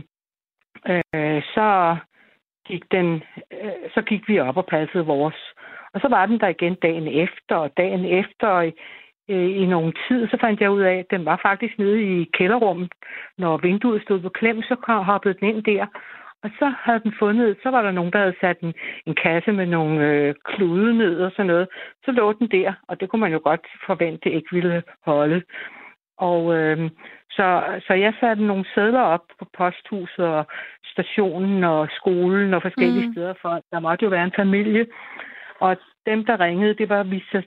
Speaker 5: øh, så gik den, øh, så gik vi op og passede vores. Og så var den der igen dagen efter, og dagen efter, og i, øh, i nogen tid, så fandt jeg ud af, at den var faktisk nede i kælderrummet. Når vinduet stod på klem, så kom- hoppede den ind der. Og så havde den fundet, så var der nogen, der havde sat en, en kasse med nogle øh, klude ned og sådan noget. Så lå den der, og det kunne man jo godt forvente ikke ville holde. Og øh, så, så jeg satte nogle sædler op på posthuset og stationen og skolen og forskellige
Speaker 2: Mm.
Speaker 5: steder, for der måtte jo være en familie. Og dem, der ringede, det var,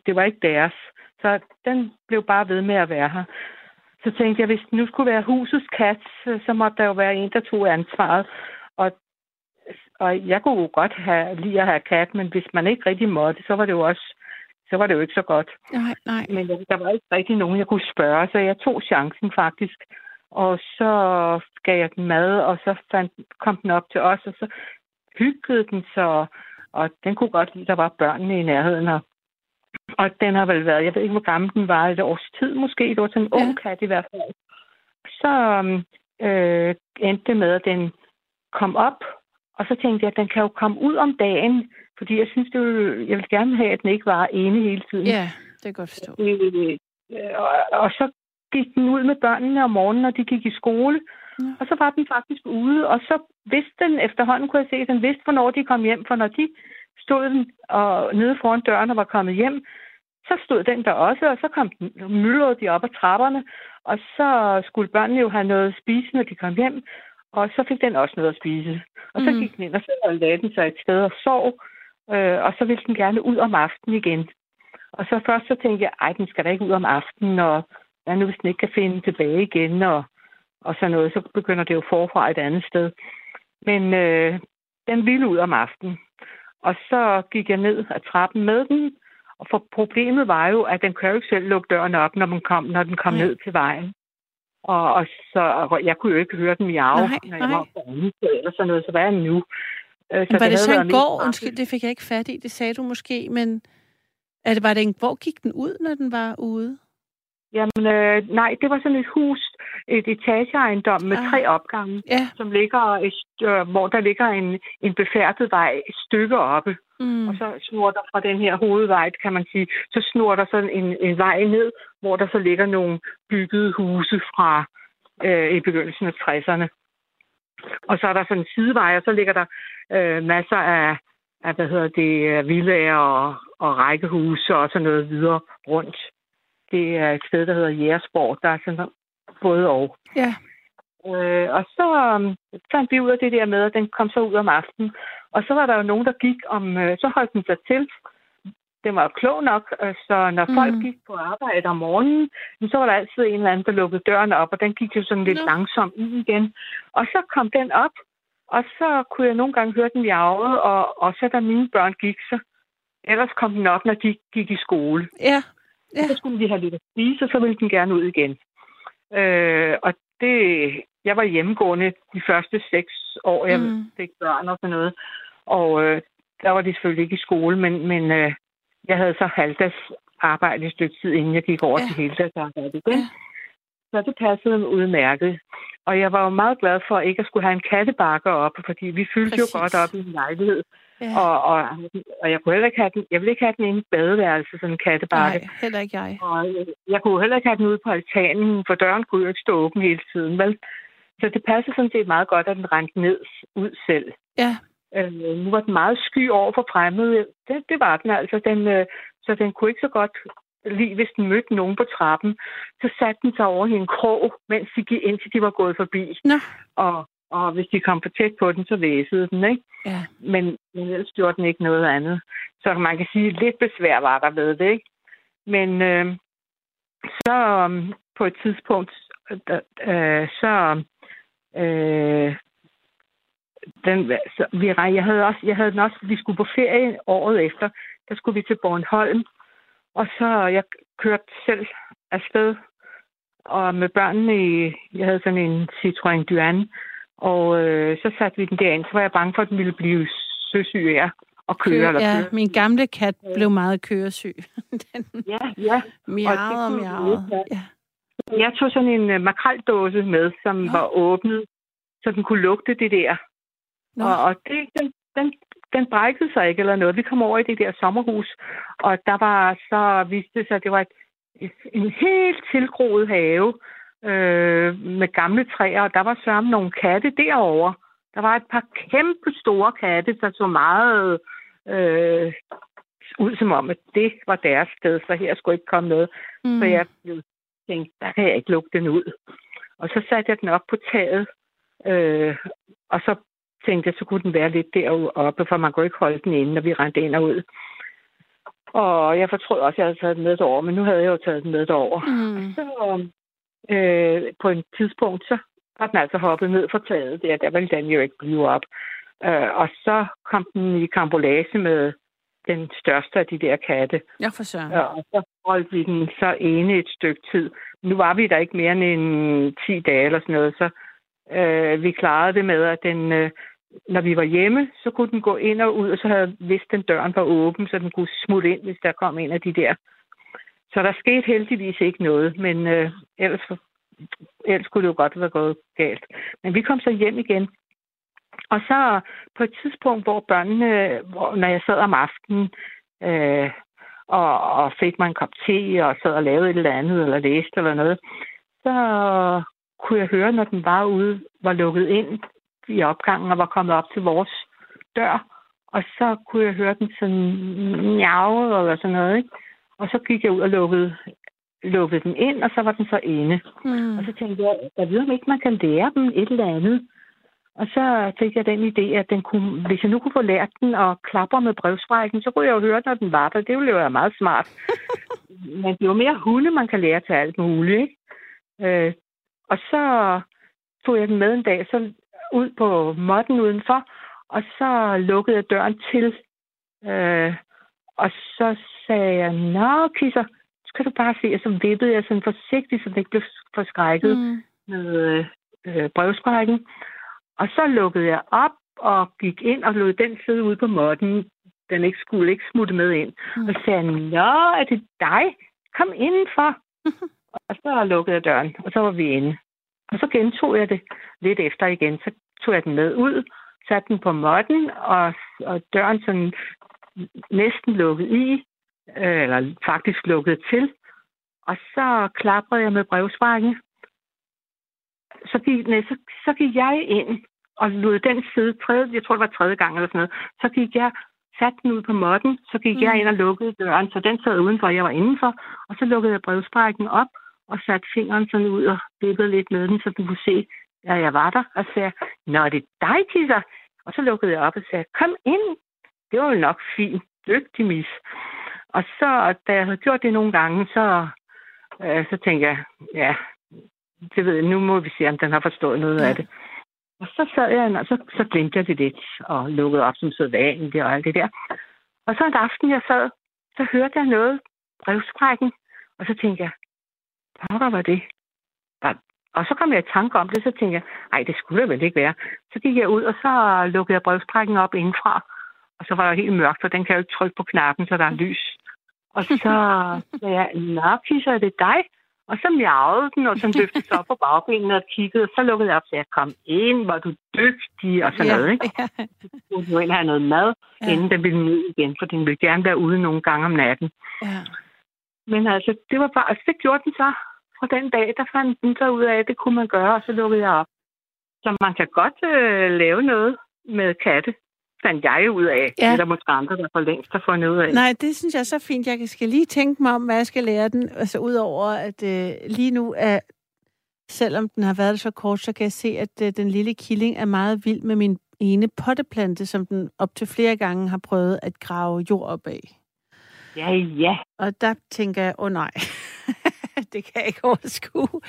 Speaker 5: det var ikke deres. Så den blev bare ved med at være her. Så tænkte jeg, hvis det nu skulle være husets kat, så- så måtte der jo være en, der tog ansvaret. Og, jeg kunne jo godt have, lide at have kat, men hvis man ikke rigtig måtte, så var det jo også så var det jo ikke så godt.
Speaker 2: Nej, nej.
Speaker 5: Men der, der var ikke rigtig nogen, jeg kunne spørge, så jeg tog chancen faktisk. Og så gav jeg den mad, og så fandt, kom den op til os, og så hyggede den så, og den kunne godt lide, at der var børnene i nærheden. Og, og den har vel været, jeg ved ikke, hvor gammel den var, et års tid måske, det var sådan en
Speaker 2: Ja.
Speaker 5: ung kat i hvert fald. Så øh, endte det med, at den kom op, og så tænkte jeg, at den kan jo komme ud om dagen, fordi jeg synes, det ville, jeg vil gerne have, at den ikke var ene hele tiden.
Speaker 2: Ja, det kan jeg godt forstå.
Speaker 5: Øh, og, og så gik den ud med børnene om morgenen, når de gik i skole.
Speaker 2: Ja.
Speaker 5: Og så var den faktisk ude, og så vidste den efterhånden, kunne jeg se, at den vidste, hvornår de kom hjem. For når de stod den og, nede foran døren og var kommet hjem, så stod den der også, og så kom den, myldrede de op ad trapperne, og så skulle børnene jo have noget at spise, når de kom hjem, og så fik den også noget at spise. Og så
Speaker 2: Mm.
Speaker 5: gik den ind og så lagde den sig et sted og sov, øh, og så ville den gerne ud om aftenen igen. Og så først så tænkte jeg, ej, den skal da ikke ud om aftenen, og hvad nu, hvis den ikke kan finde tilbage igen, og, og sådan noget, så begynder det jo forfra et andet sted. Men øh, den ville ud om aftenen. Og så gik jeg ned ad trappen med den, og for problemet var jo, at den kan jo ikke selv lukke døren op, når, man kom, når den kom
Speaker 2: Nej.
Speaker 5: ned til vejen. Og, og så, og jeg kunne jo ikke høre den miau,
Speaker 2: Nej,
Speaker 5: når jeg
Speaker 2: nej.
Speaker 5: var på eller sådan noget, så hvad er det nu? Øh,
Speaker 2: Men var det
Speaker 5: havde
Speaker 2: så en
Speaker 5: mest
Speaker 2: går?
Speaker 5: bare-
Speaker 2: Undskyld, det fik jeg ikke fat i. Det sagde du måske, men er det, var det en, hvor gik den ud, når den var ude?
Speaker 5: Jamen, øh, nej, det var sådan et hus, et etageejendom med
Speaker 2: Ah.
Speaker 5: tre opgange,
Speaker 2: Ja.
Speaker 5: som ligger, øh, hvor der ligger en, en befærdet vej et stykke oppe.
Speaker 2: Mm.
Speaker 5: Og så snor der fra den her hovedvej, kan man sige, så snor der sådan en, en vej ned, hvor der så ligger nogle byggede huse fra øh, i begyndelsen af 60'erne. Og så er der sådan en sidevej, og så ligger der øh, masser af, af, hvad hedder det, øh, villager og, og rækkehuse og sådan noget videre rundt. Det er et sted, der hedder Jægersborg. Der er sådan både og.
Speaker 2: Ja.
Speaker 5: Øh, og så um, fandt vi ud af det der med, at den kom så ud om aftenen. Og så var der jo nogen, der gik om, øh, så holdt den sig til. Det var klog nok, øh, så når mm. folk gik på arbejde om morgenen, så var der altid en eller anden, der lukkede døren op, og den gik jo sådan lidt
Speaker 2: Nå.
Speaker 5: langsomt ind igen. Og så kom den op, og så kunne jeg nogle gange høre den jage, og, og så da mine børn gik, så ellers kom den op, når de gik i skole.
Speaker 2: Ja. Ja.
Speaker 5: Så skulle de have lidt at spise, og så ville den gerne ud igen. Øh, og det, jeg var hjemmegående de første seks år, jeg
Speaker 2: Mm.
Speaker 5: fik børn og sådan noget. Og øh, der var de selvfølgelig ikke i skole, men, men øh, jeg havde så halvdags arbejde et stykke tid, inden jeg gik over
Speaker 2: ja.
Speaker 5: til heldagsarbejde igen.
Speaker 2: Ja.
Speaker 5: Så det passede mig udmærket. Og jeg var jo meget glad for ikke at skulle have en kattebakke op, fordi vi fyldte
Speaker 2: Præcis.
Speaker 5: jo godt op i en lejlighed.
Speaker 2: Ja.
Speaker 5: Og, og, og jeg kunne heller ikke have den, jeg ville ikke have den inde i badeværelse, sådan en kattebakke.
Speaker 2: Nej, heller ikke jeg.
Speaker 5: Og øh, jeg kunne heller ikke have den ude på altanen, for døren kunne jo ikke stå åben hele tiden, vel? Så det passede sådan set meget godt, at den rendte ned ud selv.
Speaker 2: Ja.
Speaker 5: Øh, nu var den meget sky over for fremmede. Det, det var den altså. Den, øh, så den kunne ikke så godt lide, hvis den mødte nogen på trappen. Så satte den sig over i en krog, mens de gik, indtil de var gået forbi.
Speaker 2: Nå.
Speaker 5: Og, og hvis de kom for tæt på den, så væsede den, ikke?
Speaker 2: Ja.
Speaker 5: Men, men ellers gjorde den ikke noget andet. Så man kan sige, lidt besvær var der ved det, ikke? Men øh, så um, på et tidspunkt, øh, øh, så, øh, den, så vi, jeg havde også, jeg havde den også, vi skulle på ferie året efter, der skulle vi til Bornholm, og så jeg kørte selv afsted, og med børnene i, jeg havde sådan en Citroën Duan, og øh, så satte vi den derind, så var jeg bange for, at den ville blive søsyg af at køre.
Speaker 2: Køre,
Speaker 5: eller
Speaker 2: ja,
Speaker 5: køre.
Speaker 2: min gamle kat blev meget køresyg. *laughs* Den
Speaker 5: ja, ja.
Speaker 2: miavede og miavede. Ja.
Speaker 5: Jeg tog sådan en uh, makraldåse med, som
Speaker 2: Nå.
Speaker 5: var åbnet, så den kunne lugte det der.
Speaker 2: Nå,
Speaker 5: Og, og det, den, den, den brækkede sig ikke eller noget. Vi kom over i det der sommerhus, og der var så viste det sig, at det var et, en helt tilgroet have øh, med gamle træer, og der var sørme nogle katte derovre. Der var et par kæmpe store katte, der så meget øh, ud som om, at det var deres sted, så her skulle ikke komme noget.
Speaker 2: mm.
Speaker 5: Så jeg tænkte, der kan jeg ikke lukke den ud. Og så satte jeg den op på taget, øh, og så tænkte jeg, så kunne den være lidt deroppe, for man kunne ikke holde den inde, når vi rendte ind og ud. Og jeg fortrød også, at jeg havde taget den med derover, men nu havde jeg jo taget den med derover.
Speaker 2: Mm.
Speaker 5: Så øh, på et tidspunkt, så var den altså hoppet ned fra taget der. Der ville den jo ikke blive op. Øh, og så kom den i kambolage med den største af de der katte.
Speaker 2: Ja, for søren.
Speaker 5: Ja, og så holdt vi den så ene et stykke tid. Nu var vi der ikke mere end en 10 dage eller sådan noget, så øh, vi klarede det med, at den, øh, når vi var hjemme, så kunne den gå ind og ud, og så havde hvis den døren var åben, så den kunne smutte ind, hvis der kom en af de der. Så der skete heldigvis ikke noget, men øh, ellers, ellers kunne det jo godt være gået galt. Men vi kom så hjem igen, og så på et tidspunkt, hvor børnene, hvor, når jeg sad om aftenen, øh, og, og fik mig en kop te, og sad og lavede et eller andet, eller læste eller noget, så kunne jeg høre, når den var ude, var lukket ind i opgangen og var kommet op til vores dør. Og så kunne jeg høre den sådan miave eller sådan noget, ikke? Og så gik jeg ud og lukkede, lukkede den ind, og så var den så inde.
Speaker 2: Mm.
Speaker 5: Og så tænkte jeg, jeg ved om ikke, man kan lære dem et eller andet. Og så fik jeg den idé, at den kunne, hvis jeg nu kunne få lært den at klapper med brevsprækken, så kunne jeg jo høre, når den var der. Det ville jo være meget smart. *laughs* Men jo mere hunde, man kan lære til alt muligt. Ikke? Øh, og så tog jeg den med en dag så ud på måtten udenfor, og så lukkede jeg døren til. Øh, og så sagde jeg, nå kisser, så kan du bare se, og så vippede jeg sådan forsigtigt, så det ikke blev forskrækket
Speaker 2: Mm.
Speaker 5: med øh, brevsprækken. Og så lukkede jeg op og gik ind og lod den sidde ude på måtten. Den ikke skulle ikke smutte med ind.
Speaker 2: Mm.
Speaker 5: Og sagde Nå, er det dig? Kom indenfor. *laughs* og så lukkede jeg døren, og så var vi inde. Og så gentog jeg det lidt efter igen. Så tog jeg den med ud, satte den på måtten, og, og døren sådan næsten lukket i, øh, eller faktisk lukket til. Og så klaprede jeg med brevsprækken, så gik, nej, så, så gik jeg ind og lod den sidde tredje, jeg tror det var tredje gang eller sådan noget, så gik jeg, satte den ud på måtten, så gik mm. jeg ind og lukkede døren, så den sad udenfor, jeg var indenfor, og så lukkede jeg brevsprækken op og satte fingeren sådan ud og vippede lidt med den, så den kunne se ja, jeg var der, og sagde, Nå, det er dig, Kisser. Og så lukkede jeg op og sagde, kom ind. Det var jo nok fint. Dygtig mis. Og så, da jeg havde gjort det nogle gange, så, øh, så tænkte jeg, ja, det ved jeg, nu må vi se, om den har forstået noget ja. af det. Og så sad jeg, og så, så glemte jeg det lidt, og lukkede op som sædvanligt og alt det der. Og så en aften, jeg sad, så hørte jeg noget, brevsprækken, og så tænkte jeg, pokker var det? Og så kom jeg i tanke om det, så tænkte jeg, nej, det skulle det vel ikke være. Så gik jeg ud, og så lukkede jeg brevsprækken op indenfra. Og så var det helt mørkt, for den kan jo ikke trykke på knappen, så der er lys. Og så sagde jeg, nå, Kisser, er det dig? Og så miavede den, og så løftede sig op på bagbenene og kiggede, og så lukkede jeg op, så jeg kom ind, var du dygtig, og sådan ja, noget, ikke? Ja. Så skulle jo ind have noget mad, ja. inden den ville ned igen, for den ville gerne være ude nogle gange om natten. Ja. Men altså, det var bare, altså, det gjorde den så. Fra den dag, der fandt den så ud af, at det kunne man gøre, og så lukkede jeg op. Så man kan godt øh, lave noget med katte fandt jeg ud af. Ja. Det er der måske andre, der for længst har fundet ud af.
Speaker 2: Nej, det synes jeg er så fint. Jeg skal lige tænke mig om, hvad jeg skal lære den. Altså udover, at øh, lige nu er, selvom den har været så kort, så kan jeg se, at øh, den lille killing er meget vild med min ene potteplante, som den op til flere gange har prøvet at grave jord op af.
Speaker 5: Ja, ja.
Speaker 2: Og der tænker jeg, åh oh, nej, *laughs* det kan jeg ikke overskue.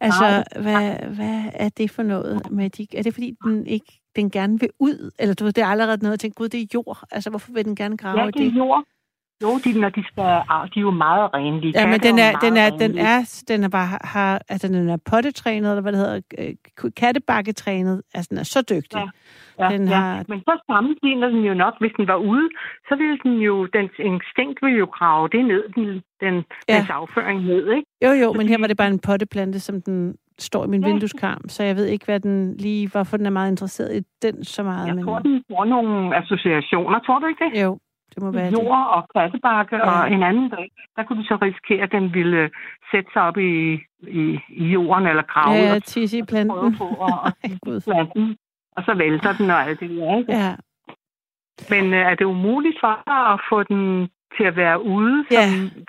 Speaker 2: Altså, hvad, hvad er det for noget? Med de, er det fordi, den ikke den gerne vil ud? Eller du ved, det er allerede noget, at tænke, gud, det er jord. Altså, hvorfor vil den gerne grave
Speaker 5: ja, det? er jord. Jo, de, når de skal, de er jo meget renlige.
Speaker 2: Ja, men den er, den er, den er, den er bare, har, altså den er pottetrænet, eller hvad det hedder, øh, kattebakketrænet. Altså, den er så dygtig.
Speaker 5: Ja, ja, den ja. Har... men så sammenligner den jo nok, hvis den var ude, så ville den jo, dens instinkt ville jo grave det ned, den, den ja. dens afføring ned, ikke?
Speaker 2: Jo, jo, men her var det bare en potteplante, som den står i min ja. vindueskarm, så jeg ved ikke, hvad den lige, hvorfor den er meget interesseret i den så meget.
Speaker 5: Jeg men... tror, den får nogle associationer, tror du ikke det?
Speaker 2: Jo, det må være
Speaker 5: Jord
Speaker 2: det.
Speaker 5: og kattebakke, ja. og en anden dag, der kunne du så risikere, at den ville sætte sig op i, i, i jorden eller grave.
Speaker 2: Ja, tisse i planten.
Speaker 5: På, og, og, *laughs* planten, og så vælter den og alt det der, ikke?
Speaker 2: Ja.
Speaker 5: Men øh, er det umuligt for dig at få den til at være ude, som, ja.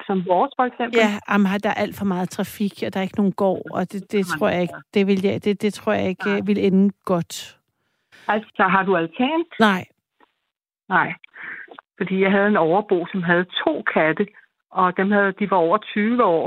Speaker 5: som vores for eksempel?
Speaker 2: Ja, jamen, der er alt for meget trafik, og der er ikke nogen gård, og det, det tror jeg ikke, det vil, jeg, det, det tror jeg ikke Nej. vil ende godt.
Speaker 5: Altså, har du altan?
Speaker 2: Nej.
Speaker 5: Nej. Fordi jeg havde en overbo, som havde to katte, og dem havde, de var over 20 år,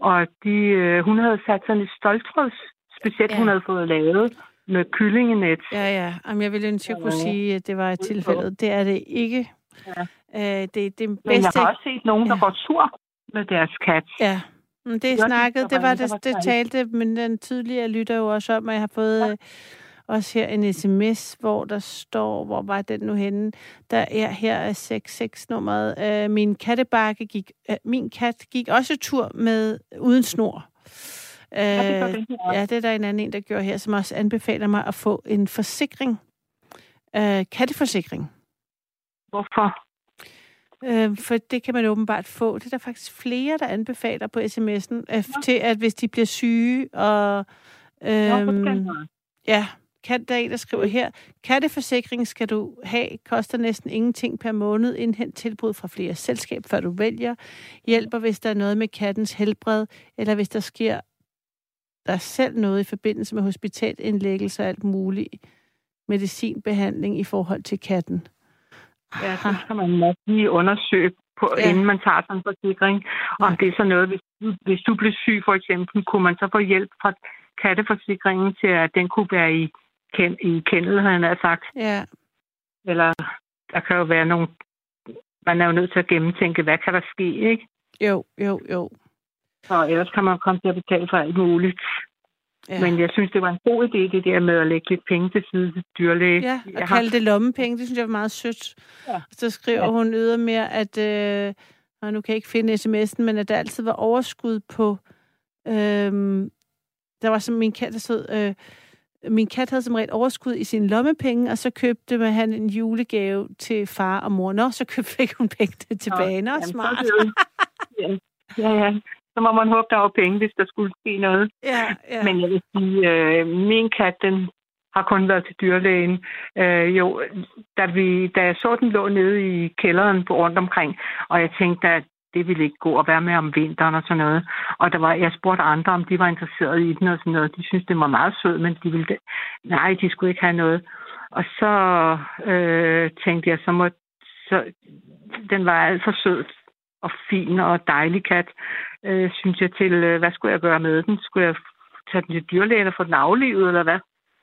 Speaker 5: og de, øh, hun havde sat sådan et stoltråds, specielt ja. hun havde fået lavet med kyllingenet.
Speaker 2: Ja, ja. Jamen, jeg ville ønske, at kunne sige, at det var et tilfælde. Det er det ikke. Ja. Øh, det, det bedste... Men
Speaker 5: jeg har også set nogen, der ja. går tur med deres kat.
Speaker 2: Ja, men det snakket, det var det, det talte, men den tydelige lytter jo også om, at jeg har fået ja. Øh, også her en sms, hvor der står, hvor var den nu henne? Der er her er 66-nummeret. Øh, min kattebakke gik, øh, min kat gik også tur med uden snor. Øh, ja, det, ja, det er der en anden en, der gjorde her, som også anbefaler mig at få en forsikring. Øh, katteforsikring.
Speaker 5: Hvorfor?
Speaker 2: Øh, for det kan man åbenbart få. Det er der faktisk flere, der anbefaler på sms'en, øh, ja. til at hvis de bliver syge og... Øh, ja, kan, der er en, der skriver her, katteforsikring skal du have, koster næsten ingenting per måned, indhent tilbud fra flere selskab, før du vælger, hjælper, hvis der er noget med kattens helbred, eller hvis der sker der selv noget i forbindelse med hospitalindlæggelse og alt muligt medicinbehandling i forhold til katten.
Speaker 5: Ja, så skal man nok lige undersøge, på, ja. inden man tager sådan en forsikring. Om ja. det er så noget, hvis, hvis du bliver syg for eksempel, kunne man så få hjælp fra katteforsikringen til, at den kunne være i, ken, i kendel, han har sagt.
Speaker 2: Ja.
Speaker 5: Eller der kan jo være nogle... Man er jo nødt til at gennemtænke, hvad kan der ske, ikke?
Speaker 2: Jo, jo, jo.
Speaker 5: Og ellers kan man komme til at betale for alt muligt. Ja. Men jeg synes, det var en god idé, det der med at lægge lidt penge til side til dyrlæge.
Speaker 2: Ja, og jeg kalde har... det lommepenge, det synes jeg var meget sødt. Ja. Så skriver ja. hun ydermere, at, øh, og nu kan jeg ikke finde sms'en, men at der altid var overskud på, øh, der var som min kat, der stod, øh, min kat havde som regel overskud i sin lommepenge, og så købte man han en julegave til far og mor. Nå, så købte, fik hun pengene tilbage. Nå, smart.
Speaker 5: ja, ja, ja så må man håbe, der var penge, hvis der skulle ske noget.
Speaker 2: Ja, ja.
Speaker 5: Men jeg vil sige, øh, min kat, den har kun været til dyrlægen. Øh, jo, da, vi, da jeg så den lå nede i kælderen på rundt omkring, og jeg tænkte, at det ville ikke gå at være med om vinteren og sådan noget. Og der var, jeg spurgte andre, om de var interesserede i den og sådan noget. De synes det var meget sød, men de ville. Nej, de skulle ikke have noget. Og så øh, tænkte jeg, så må så, den var alt for sød og fin og dejlig kat, øh, synes jeg til, øh, hvad skulle jeg gøre med den? Skulle jeg tage den til dyrlægen og få den aflivet, eller hvad?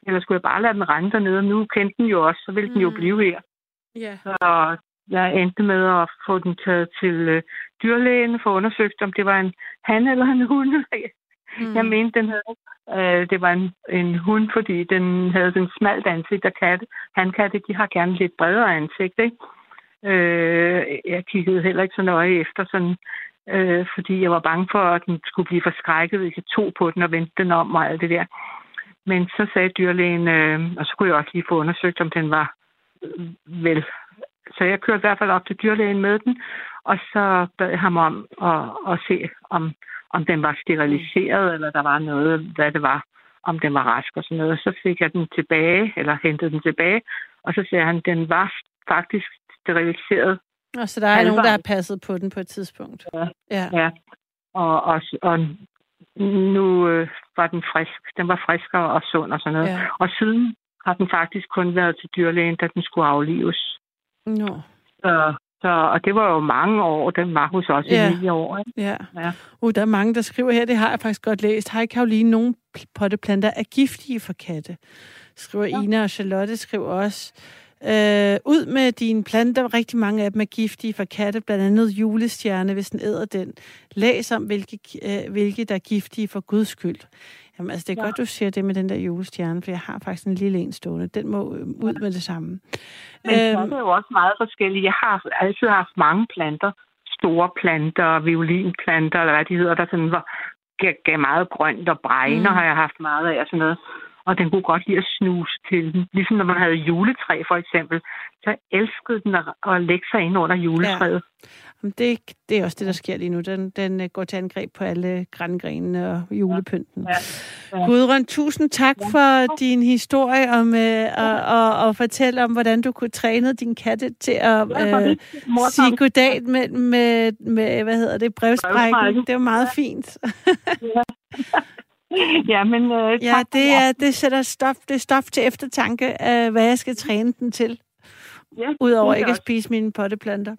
Speaker 5: Eller skulle jeg bare lade den rende dernede? Nu kendte den jo også, så ville mm. den jo mm. blive her.
Speaker 2: Yeah.
Speaker 5: Så jeg endte med at få den taget til øh, dyrlægen for undersøgt, om det var en han eller en hund. *laughs* Mm. Jeg mente, den havde, øh, det var en, en hund, fordi den havde den smalt ansigt, og katte, hankatte, de har gerne lidt bredere ansigt, ikke? Øh, jeg kiggede heller ikke så nøje efter, sådan, øh, fordi jeg var bange for, at den skulle blive forskrækket, hvis jeg tog på den og vendte den om og alt det der. Men så sagde dyrlægen, øh, og så kunne jeg også lige få undersøgt, om den var øh, vel. Så jeg kørte i hvert fald op til dyrlægen med den, og så bad jeg ham om at, at se, om, om den var steriliseret, eller der var noget, hvad det var, om den var rask og sådan noget. Så fik jeg den tilbage, eller hentede den tilbage, og så sagde han, at den var faktisk steriliseret.
Speaker 2: Og så der er nogen, der har passet på den på et tidspunkt.
Speaker 5: Ja. ja. ja. Og, og, og nu øh, var den frisk. Den var friskere og sund og sådan noget. Ja. Og siden har den faktisk kun været til dyrlægen, da den skulle aflives.
Speaker 2: Nå.
Speaker 5: Så, så, og det var jo mange år. Den var hos os ja. i ni år. Ikke?
Speaker 2: Ja. ja. Uh, der er mange, der skriver her, det har jeg faktisk godt læst. Hej Karoline, nogle potteplanter er giftige for katte. Skriver ja. Ina og Charlotte skriver også. Øh, ud med dine planter. Rigtig mange af dem er giftige for katte, blandt andet julestjerne, hvis den æder den. Læs om, hvilke, øh, hvilke der er giftige for guds skyld. Jamen, altså, det er ja. godt, du siger det med den der julestjerne, for jeg har faktisk en lille en stående. Den må øh, ud med det samme.
Speaker 5: Men øhm, det er jo også meget forskellige. Jeg har altid haft mange planter. Store planter, violinplanter, eller hvad de hedder, der sådan var, gav, gav meget grønt, og bregner mm. har jeg haft meget af, og sådan noget og den kunne godt lide at snuse til den. Ligesom når man havde juletræ for eksempel, så elskede den at, at lægge sig ind under juletræet.
Speaker 2: Ja. Det, det er også det, der sker lige nu. Den, den øh, går til angreb på alle grængrenene og julepynten. Ja. Ja. Gudrun, tusind tak ja. for din historie om øh, og, og, og fortælle om, hvordan du kunne træne din katte til at øh, sige goddag med, med, med, hvad hedder det, brevsprækken. Det var meget fint.
Speaker 5: ja. *laughs* *laughs* ja, men øh,
Speaker 2: ja, det, er, det sætter stof, det er stof til eftertanke, øh, hvad jeg skal træne den til. Ja, Udover ikke at spise mine potteplanter.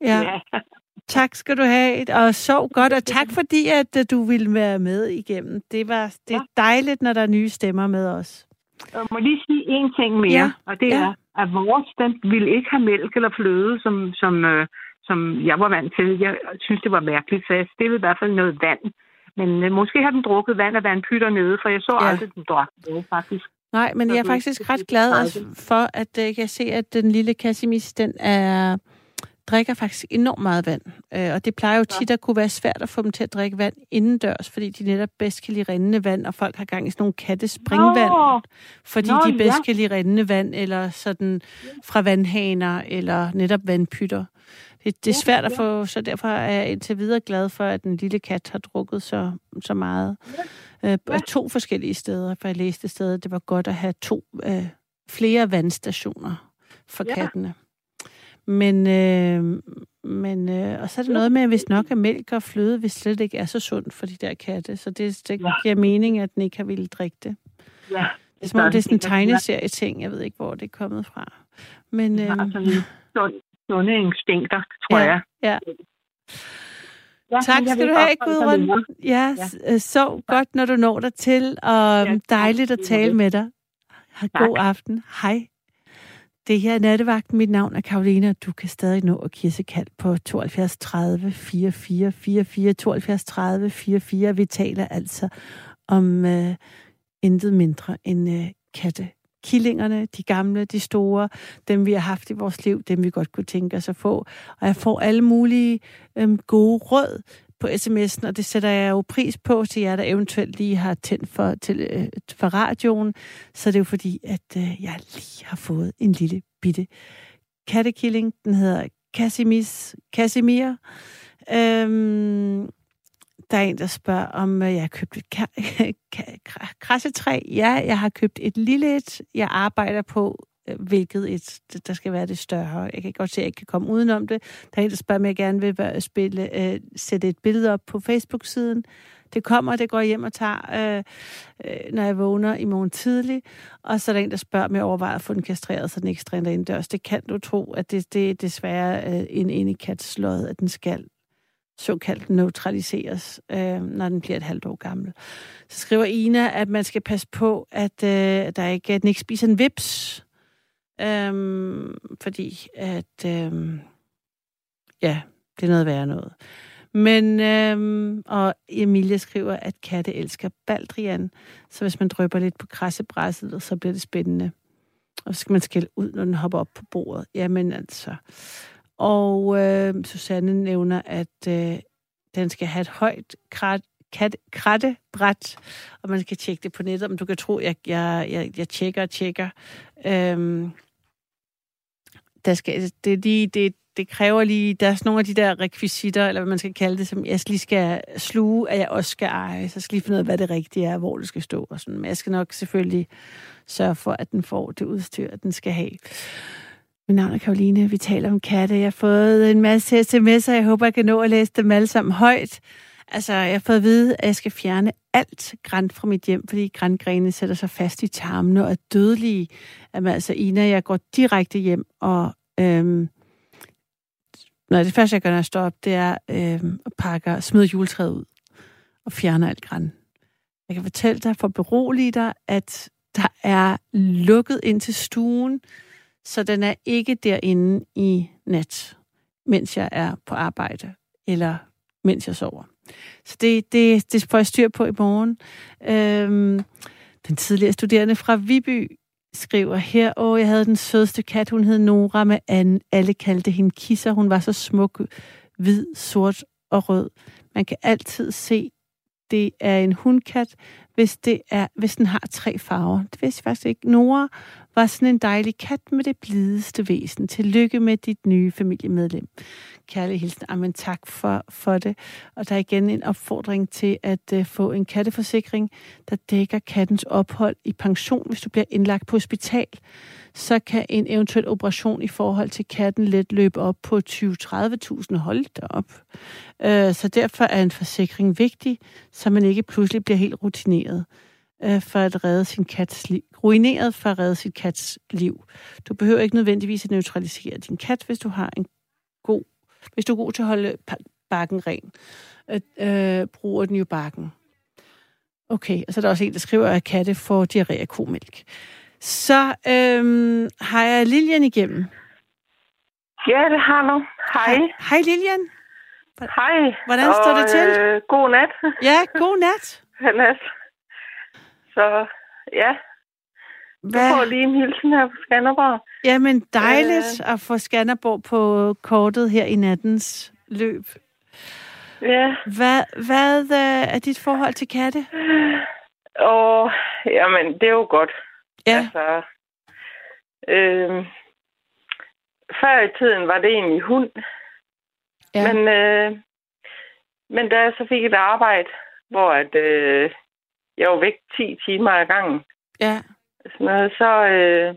Speaker 2: Ja. ja. Tak skal du have, og sov godt, og tak fordi, at uh, du ville være med igennem. Det var det er dejligt, når der er nye stemmer med os.
Speaker 5: Jeg må lige sige en ting mere, ja. og det ja. er, at vores den ville ikke have mælk eller fløde, som, som, øh, som jeg var vant til. Jeg synes, det var mærkeligt, så jeg stillede i hvert fald noget vand men øh, måske har den drukket vand af vandpytter nede, for jeg så ja. aldrig, den drak noget, faktisk.
Speaker 2: Nej, men jeg er faktisk ret glad for, at øh, jeg kan se, at den lille Cassimis, den er drikker faktisk enormt meget vand. Øh, og det plejer jo tit at kunne være svært at få dem til at drikke vand indendørs, fordi de netop bedst kan lide rindende vand, og folk har gang i sådan nogle kattespringvand, Nå. fordi Nå, de bedst ja. kan lide rindende vand, eller sådan fra vandhaner, eller netop vandpytter. Det, det er svært at få, så derfor er jeg indtil videre glad for, at den lille kat har drukket så, så meget. Øh, to forskellige steder, for jeg læste stedet, det var godt at have to øh, flere vandstationer for ja. kattene. Men, øh, men øh, og så er det noget med, at hvis nok er mælk og fløde, hvis slet ikke er så sundt for de der katte. Så det, det ja. giver mening, at den ikke har ville drikke det.
Speaker 5: Ja.
Speaker 2: Det er som om, det er sådan en tegneserie-ting. Jeg ved ikke, hvor det er kommet fra. Men, øh,
Speaker 5: sunde instinkter, tror
Speaker 2: ja,
Speaker 5: jeg.
Speaker 2: Ja. Ja, tak skal du have, Gudrun. Ja, ja. Øh, så godt, når du når dig til, og ja, dejligt at tale med dig. God aften. Hej. Det her er Nattevagten. Mit navn er Karoline, og du kan stadig nå at kisse kald på 72 30 44 44 72 30 44. Vi taler altså om uh, intet mindre end uh, katte killingerne, de gamle, de store, dem vi har haft i vores liv, dem vi godt kunne tænke os at få. Og jeg får alle mulige øhm, gode råd på sms'en, og det sætter jeg jo pris på til jer, der eventuelt lige har tændt for, til, øh, for radioen. Så det er jo fordi, at øh, jeg lige har fået en lille bitte kattekilling. Den hedder Casimis, Casimir. Øhm, der er en, der spørger, om øh, jeg har købt et *laughs* krassetræ. Ja, jeg har købt et lille et. Jeg arbejder på øh, hvilket et, der skal være det større. Jeg kan godt se, at jeg ikke kan komme udenom det. Der er en, der spørger, om jeg gerne vil spille, øh, sætte et billede op på Facebook-siden. Det kommer, det går hjem og tager, øh, øh, når jeg vågner i morgen tidlig. Og så er der en, der spørger, om jeg overvejer at få den kastreret, så den ikke strænder indendørs. Det kan du tro, at det, det er desværre øh, en inde slået, at den skal såkaldt neutraliseres, øh, når den bliver et halvt år gammel. Så skriver Ina, at man skal passe på, at, øh, der ikke, at den ikke spiser en vips, øh, fordi at, øh, ja, det er noget værre noget. Men, øh, og Emilie skriver, at katte elsker baldrian, så hvis man drøber lidt på krassebræsset, så bliver det spændende. Og så skal man skælde ud, når den hopper op på bordet. Jamen altså, og øh, Susanne nævner, at øh, den skal have et højt krat, kat, krattebræt, og man skal tjekke det på nettet. Men du kan tro, jeg, jeg, jeg, jeg tjekker og tjekker. Øhm, der skal, det, det, det, det kræver lige, der er sådan nogle af de der rekvisitter, eller hvad man skal kalde det, som jeg lige skal sluge, at jeg også skal eje. Så jeg skal lige finde ud af, hvad det rigtige er, hvor det skal stå. Og sådan. Men jeg skal nok selvfølgelig sørge for, at den får det udstyr, den skal have. Mit navn er Karoline. Vi taler om katte. Jeg har fået en masse sms'er. Jeg håber, jeg kan nå at læse dem alle sammen højt. Altså, jeg har fået at vide, at jeg skal fjerne alt græn fra mit hjem, fordi grængrene sætter sig fast i tarmene og er dødelige. Jamen, altså, Ina, jeg går direkte hjem og... Øhm, når det første, jeg gør, når jeg står op, det er øhm, at pakke, smide juletræet ud og fjerne alt græn. Jeg kan fortælle dig for berolige dig, at der er lukket ind til stuen, så den er ikke derinde i nat, mens jeg er på arbejde, eller mens jeg sover. Så det, det, det får jeg styr på i morgen. Øhm, den tidligere studerende fra Viby skriver her, åh, jeg havde den sødeste kat, hun hed Nora med an. Alle kaldte hende Kisser. Hun var så smuk, hvid, sort og rød. Man kan altid se, det er en hundkat, hvis, det er, hvis den har tre farver. Det vidste jeg faktisk ikke. Nora var sådan en dejlig kat med det blideste væsen. Tillykke med dit nye familiemedlem. Kærlig hilsen. Amen, tak for, for det. Og der er igen en opfordring til at uh, få en katteforsikring, der dækker kattens ophold i pension, hvis du bliver indlagt på hospital. Så kan en eventuel operation i forhold til katten let løbe op på 20-30.000. Hold op. Uh, så derfor er en forsikring vigtig, så man ikke pludselig bliver helt rutineret uh, for at redde sin kats liv ruineret for at redde sit kats liv. Du behøver ikke nødvendigvis at neutralisere din kat, hvis du har en god, hvis du er god til at holde bakken ren. At, øh, bruger den jo bakken. Okay, og så er der også en, der skriver, at katte får diarré af komælk. Så øhm, har jeg Lilian igennem.
Speaker 6: Ja, det har du. Hej.
Speaker 2: Hej, Lilian.
Speaker 6: Hej.
Speaker 2: Hvordan står og, det til?
Speaker 6: Øh, god nat.
Speaker 2: Ja, god nat. *laughs*
Speaker 6: nat. Så ja, hvad? Du får lige en hilsen her på Skanderborg.
Speaker 2: Jamen, dejligt øh. at få Skanderborg på kortet her i nattens løb.
Speaker 6: Ja.
Speaker 2: Hvad, hvad øh, er dit forhold til katte?
Speaker 6: Åh, jamen, det er jo godt.
Speaker 2: Ja.
Speaker 6: Altså, øh, før i tiden var det egentlig hund. Ja. Men, øh, men da jeg så fik et arbejde, hvor at, øh, jeg var væk 10 timer ad gangen.
Speaker 2: Ja
Speaker 6: sådan noget, så, øh,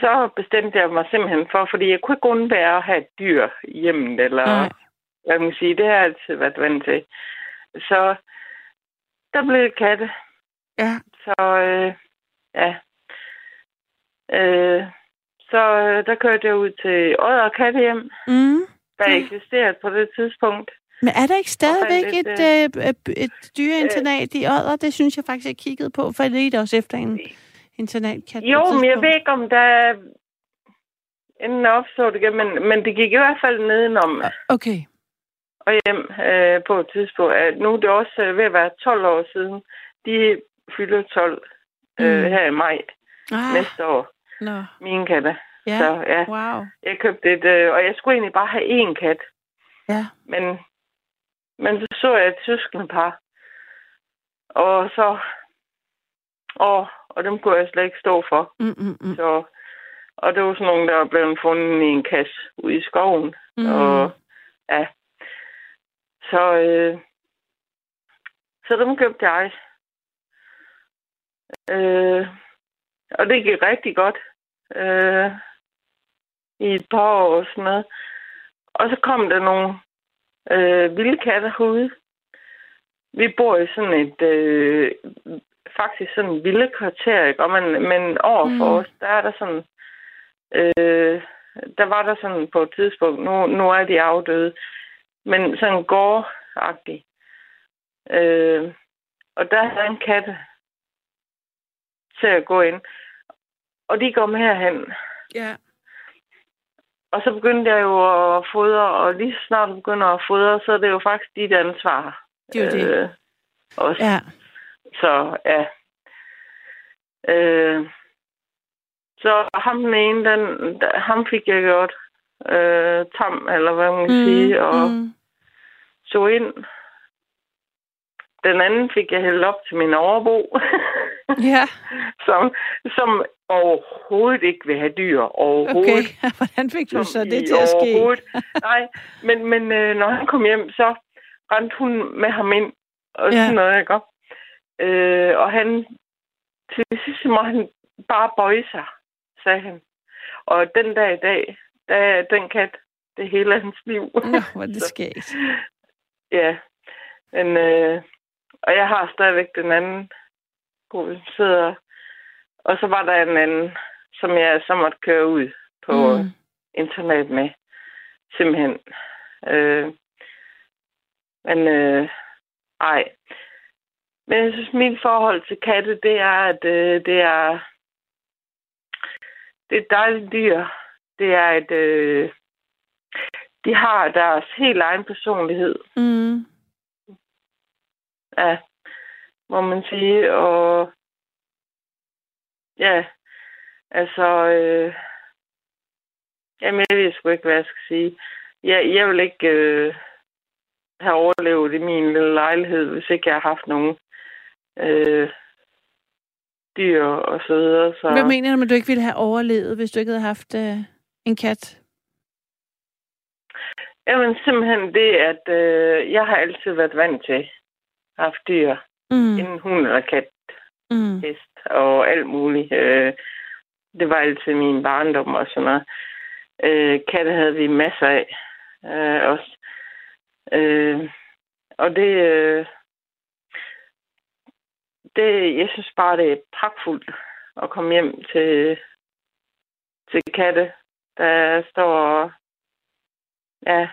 Speaker 6: så bestemte jeg mig simpelthen for, fordi jeg kunne ikke undvære at have et dyr i hjemmet, eller Nej. hvad man sige, det har jeg altid været vant til. Så der blev katte.
Speaker 2: Ja.
Speaker 6: Så øh, ja. Øh, så øh, der kørte jeg ud til Odder Kattehjem,
Speaker 2: mm.
Speaker 6: der eksisterede på det tidspunkt.
Speaker 2: Men er der ikke stadigvæk et, et, øh, et, et dyreinternat i Odder? Det synes jeg faktisk, jeg kiggede på, for er også efter en internatkat.
Speaker 6: Jo, men jeg ved ikke, om der er inden opstod det, men, men det gik i hvert fald nedenom.
Speaker 2: Okay.
Speaker 6: Og hjem øh, på et tidspunkt. Nu er det også øh, ved at være 12 år siden. De fylder 12 øh, mm. her i maj ah. næste år.
Speaker 2: No.
Speaker 6: Mine katte.
Speaker 2: Ja,
Speaker 6: Så, ja.
Speaker 2: wow.
Speaker 6: Jeg købte et, øh, og jeg skulle egentlig bare have én kat.
Speaker 2: Ja.
Speaker 6: Men men så så jeg et søskende par. Og så... Og, og dem kunne jeg slet ikke stå for.
Speaker 2: Mm, mm, mm.
Speaker 6: Så, og det var sådan nogle, der var blevet fundet i en kasse ude i skoven.
Speaker 2: Mm.
Speaker 6: Og ja. Så, øh, så dem købte jeg. Øh, og det gik rigtig godt. Øh, I et par år og sådan noget. Og så kom der nogle øh, vilde katte herude. Vi bor i sådan et, øh, faktisk sådan en vilde kvarter, ikke? Og man, men over for mm. os, der er der sådan, øh, der var der sådan på et tidspunkt, nu, nu er de afdøde, men sådan gårdagtig. Øh, og der havde en katte til at gå ind. Og de kom herhen.
Speaker 2: Ja.
Speaker 6: Og så begyndte jeg jo at fodre, og lige så snart du begynder at fodre, så er det jo faktisk dit ansvar.
Speaker 2: Det er jo det.
Speaker 6: Øh, også.
Speaker 2: Ja.
Speaker 6: Så ja. Øh, så ham den ene, den, ham fik jeg gjort øh, tam, eller hvad man kan mm, sige, og
Speaker 2: mm.
Speaker 6: så ind. Den anden fik jeg hældt op til min overbo, *laughs*
Speaker 2: Ja, *laughs*
Speaker 6: som, som overhovedet ikke vil have dyr. Overhovedet.
Speaker 2: okay. *laughs* Hvordan fik du så det til at ske?
Speaker 6: Nej, men, men øh, når han kom hjem, så rendte hun med ham ind og
Speaker 2: Ja.
Speaker 6: sådan noget, ikke? Øh, og han, til sidst må han bare bøje sig, sagde han. Og den dag i dag, der er den kat, det hele hans liv.
Speaker 2: Nå, hvor det *laughs* skægt.
Speaker 6: Ja, men, øh, og jeg har stadigvæk den anden god sidder. Og så var der en anden, som jeg så måtte køre ud på mm. Internat med. Simpelthen. Øh, men øh, ej. Men jeg synes, mit forhold til katte, det er, at øh, det er det er et dejligt dyr. Det er et... Øh, de har deres helt egen personlighed.
Speaker 2: Mm.
Speaker 6: Ja, må man sige. Og ja, altså, øh, jamen, jeg ved sgu ikke, hvad jeg skal sige. Jeg, jeg vil ikke øh, have overlevet i min lille lejlighed, hvis ikke jeg har haft nogen øh, dyr og så videre. Så,
Speaker 2: Hvad mener du at du ikke ville have overlevet, hvis du ikke havde haft øh, en kat?
Speaker 6: Jamen, simpelthen det, at øh, jeg har altid været vant til at have haft dyr.
Speaker 2: Mm.
Speaker 6: En hund eller kat.
Speaker 2: Mm.
Speaker 6: hest og alt muligt. Øh, det var altid min barndom og sådan noget. Øh, katte havde vi masser af øh, også. Øh, og det, øh, det, jeg synes bare, det er pragtfuldt at komme hjem til, til katte, der står og, ja,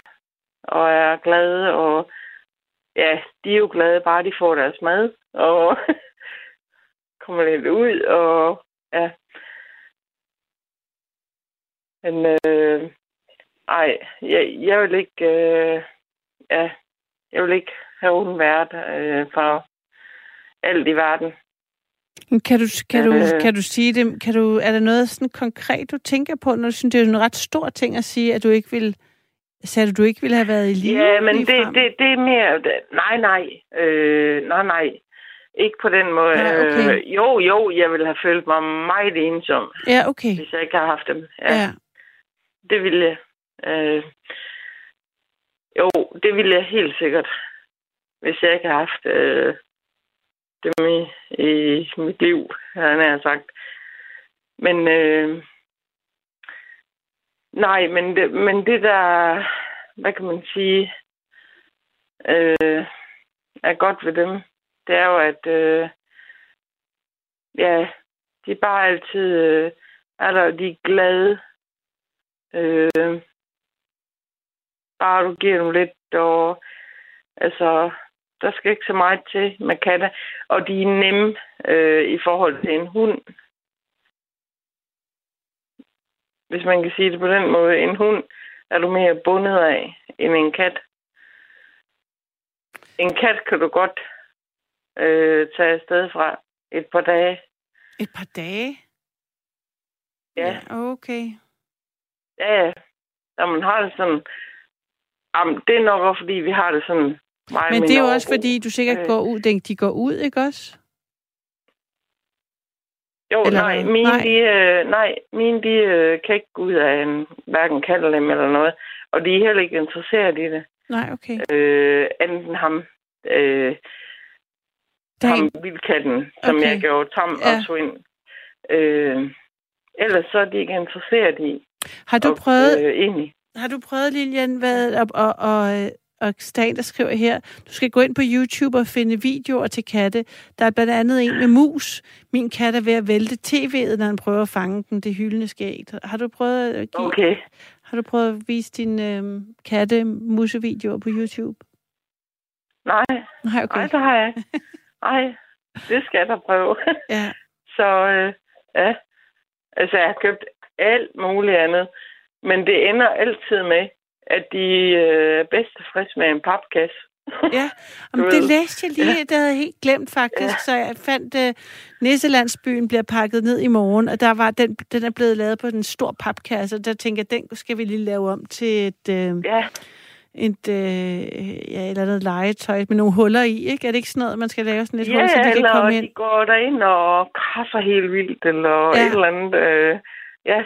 Speaker 6: og er glade, og ja, de er jo glade, bare de får deres mad, og *laughs* kommer lidt ud, og ja. Men øh, ej, jeg, jeg vil ikke, øh, ja, jeg vil ikke have uden vært øh, for alt i verden.
Speaker 2: Kan du, kan, du,
Speaker 6: Øh.
Speaker 2: kan du sige det? Kan du, er der noget sådan konkret, du tænker på, når du synes, det er en ret stor ting at sige, at du ikke vil... Sagde du, du ikke ville have været i live?
Speaker 6: Ja, men det, det, det er mere... Nej, nej. Øh, nej, nej. Ikke på den måde.
Speaker 2: Nej, okay.
Speaker 6: Øh, jo, jo, jeg ville have følt mig meget ensom,
Speaker 2: Ja, okay.
Speaker 6: hvis jeg ikke har haft dem.
Speaker 2: Ja. ja.
Speaker 6: Det ville jeg. Øh, jo, det ville jeg helt sikkert, hvis jeg ikke har haft øh, dem i, i mit liv, han har sagt. Men øh, nej, men det, men det der, hvad kan man sige, øh, er godt ved dem, det er jo, at øh, ja, de er bare altid øh, er der, de er glade. Øh, bare du giver dem lidt, og altså, der skal ikke så meget til med katte. Og de er nemme øh, i forhold til en hund. Hvis man kan sige det på den måde. En hund er du mere bundet af end en kat. En kat kan du godt øh, tage afsted fra et par dage.
Speaker 2: Et par dage?
Speaker 6: Ja.
Speaker 2: Okay.
Speaker 6: Ja, ja. Når man har det sådan... Jamen, det er nok også, fordi vi har det sådan meget
Speaker 2: Men det er jo også, fordi du sikkert
Speaker 6: Øh.
Speaker 2: går ud, de går ud, ikke også?
Speaker 6: Jo,
Speaker 2: Eller
Speaker 6: nej, mine,
Speaker 2: Nej.
Speaker 6: De, øh, nej, mine de øh, kan ikke gå ud af en hverken kattelem eller noget. Og de er heller ikke interesseret i det.
Speaker 2: Nej, okay.
Speaker 6: Øh, anden ham, øh,
Speaker 2: er
Speaker 6: ham
Speaker 2: en,
Speaker 6: vildkatten, som
Speaker 2: Okay.
Speaker 6: jeg gjorde tam
Speaker 2: Ja.
Speaker 6: og tog ind. Øh, ellers så er de ikke interesseret i.
Speaker 2: Har du
Speaker 6: og,
Speaker 2: prøvet,
Speaker 6: Øh, egentlig.
Speaker 2: har du prøvet Lilian, hvad, og, og, og, og Stan, der skriver her, du skal gå ind på YouTube og finde videoer til katte. Der er blandt andet en med mus. Min kat er ved at vælte tv'et, når han prøver at fange den. Det hyldende skægt. Har du prøvet at give,
Speaker 6: Okay.
Speaker 2: har du prøvet at vise dine øh, katte musevideoer på YouTube?
Speaker 6: Nej,
Speaker 2: Nej, okay.
Speaker 6: nej, det har jeg ikke. Nej, det skal jeg da prøve.
Speaker 2: Ja. *laughs*
Speaker 6: Så øh, ja, altså jeg har købt alt muligt andet, men det ender altid med, at de øh, er bedst tilfreds med en papkasse.
Speaker 2: Ja, *laughs* Jamen, det læste jeg lige, det havde jeg helt glemt faktisk, ja. så jeg fandt, uh, Nisselandsbyen bliver pakket ned i morgen, og der var den, den er blevet lavet på en stor papkasse, og der tænker jeg, den skal vi lige lave om til et, uh,
Speaker 6: Ja,
Speaker 2: et, uh, ja, et eller andet legetøj med nogle huller i, ikke? Er det ikke sådan noget, man skal lave sådan et
Speaker 6: ja
Speaker 2: hul, så de kan
Speaker 6: eller
Speaker 2: komme
Speaker 6: de
Speaker 2: ind?
Speaker 6: går derind og krasser helt vildt, eller
Speaker 2: Ja.
Speaker 6: ja. et eller andet. Øh, ja,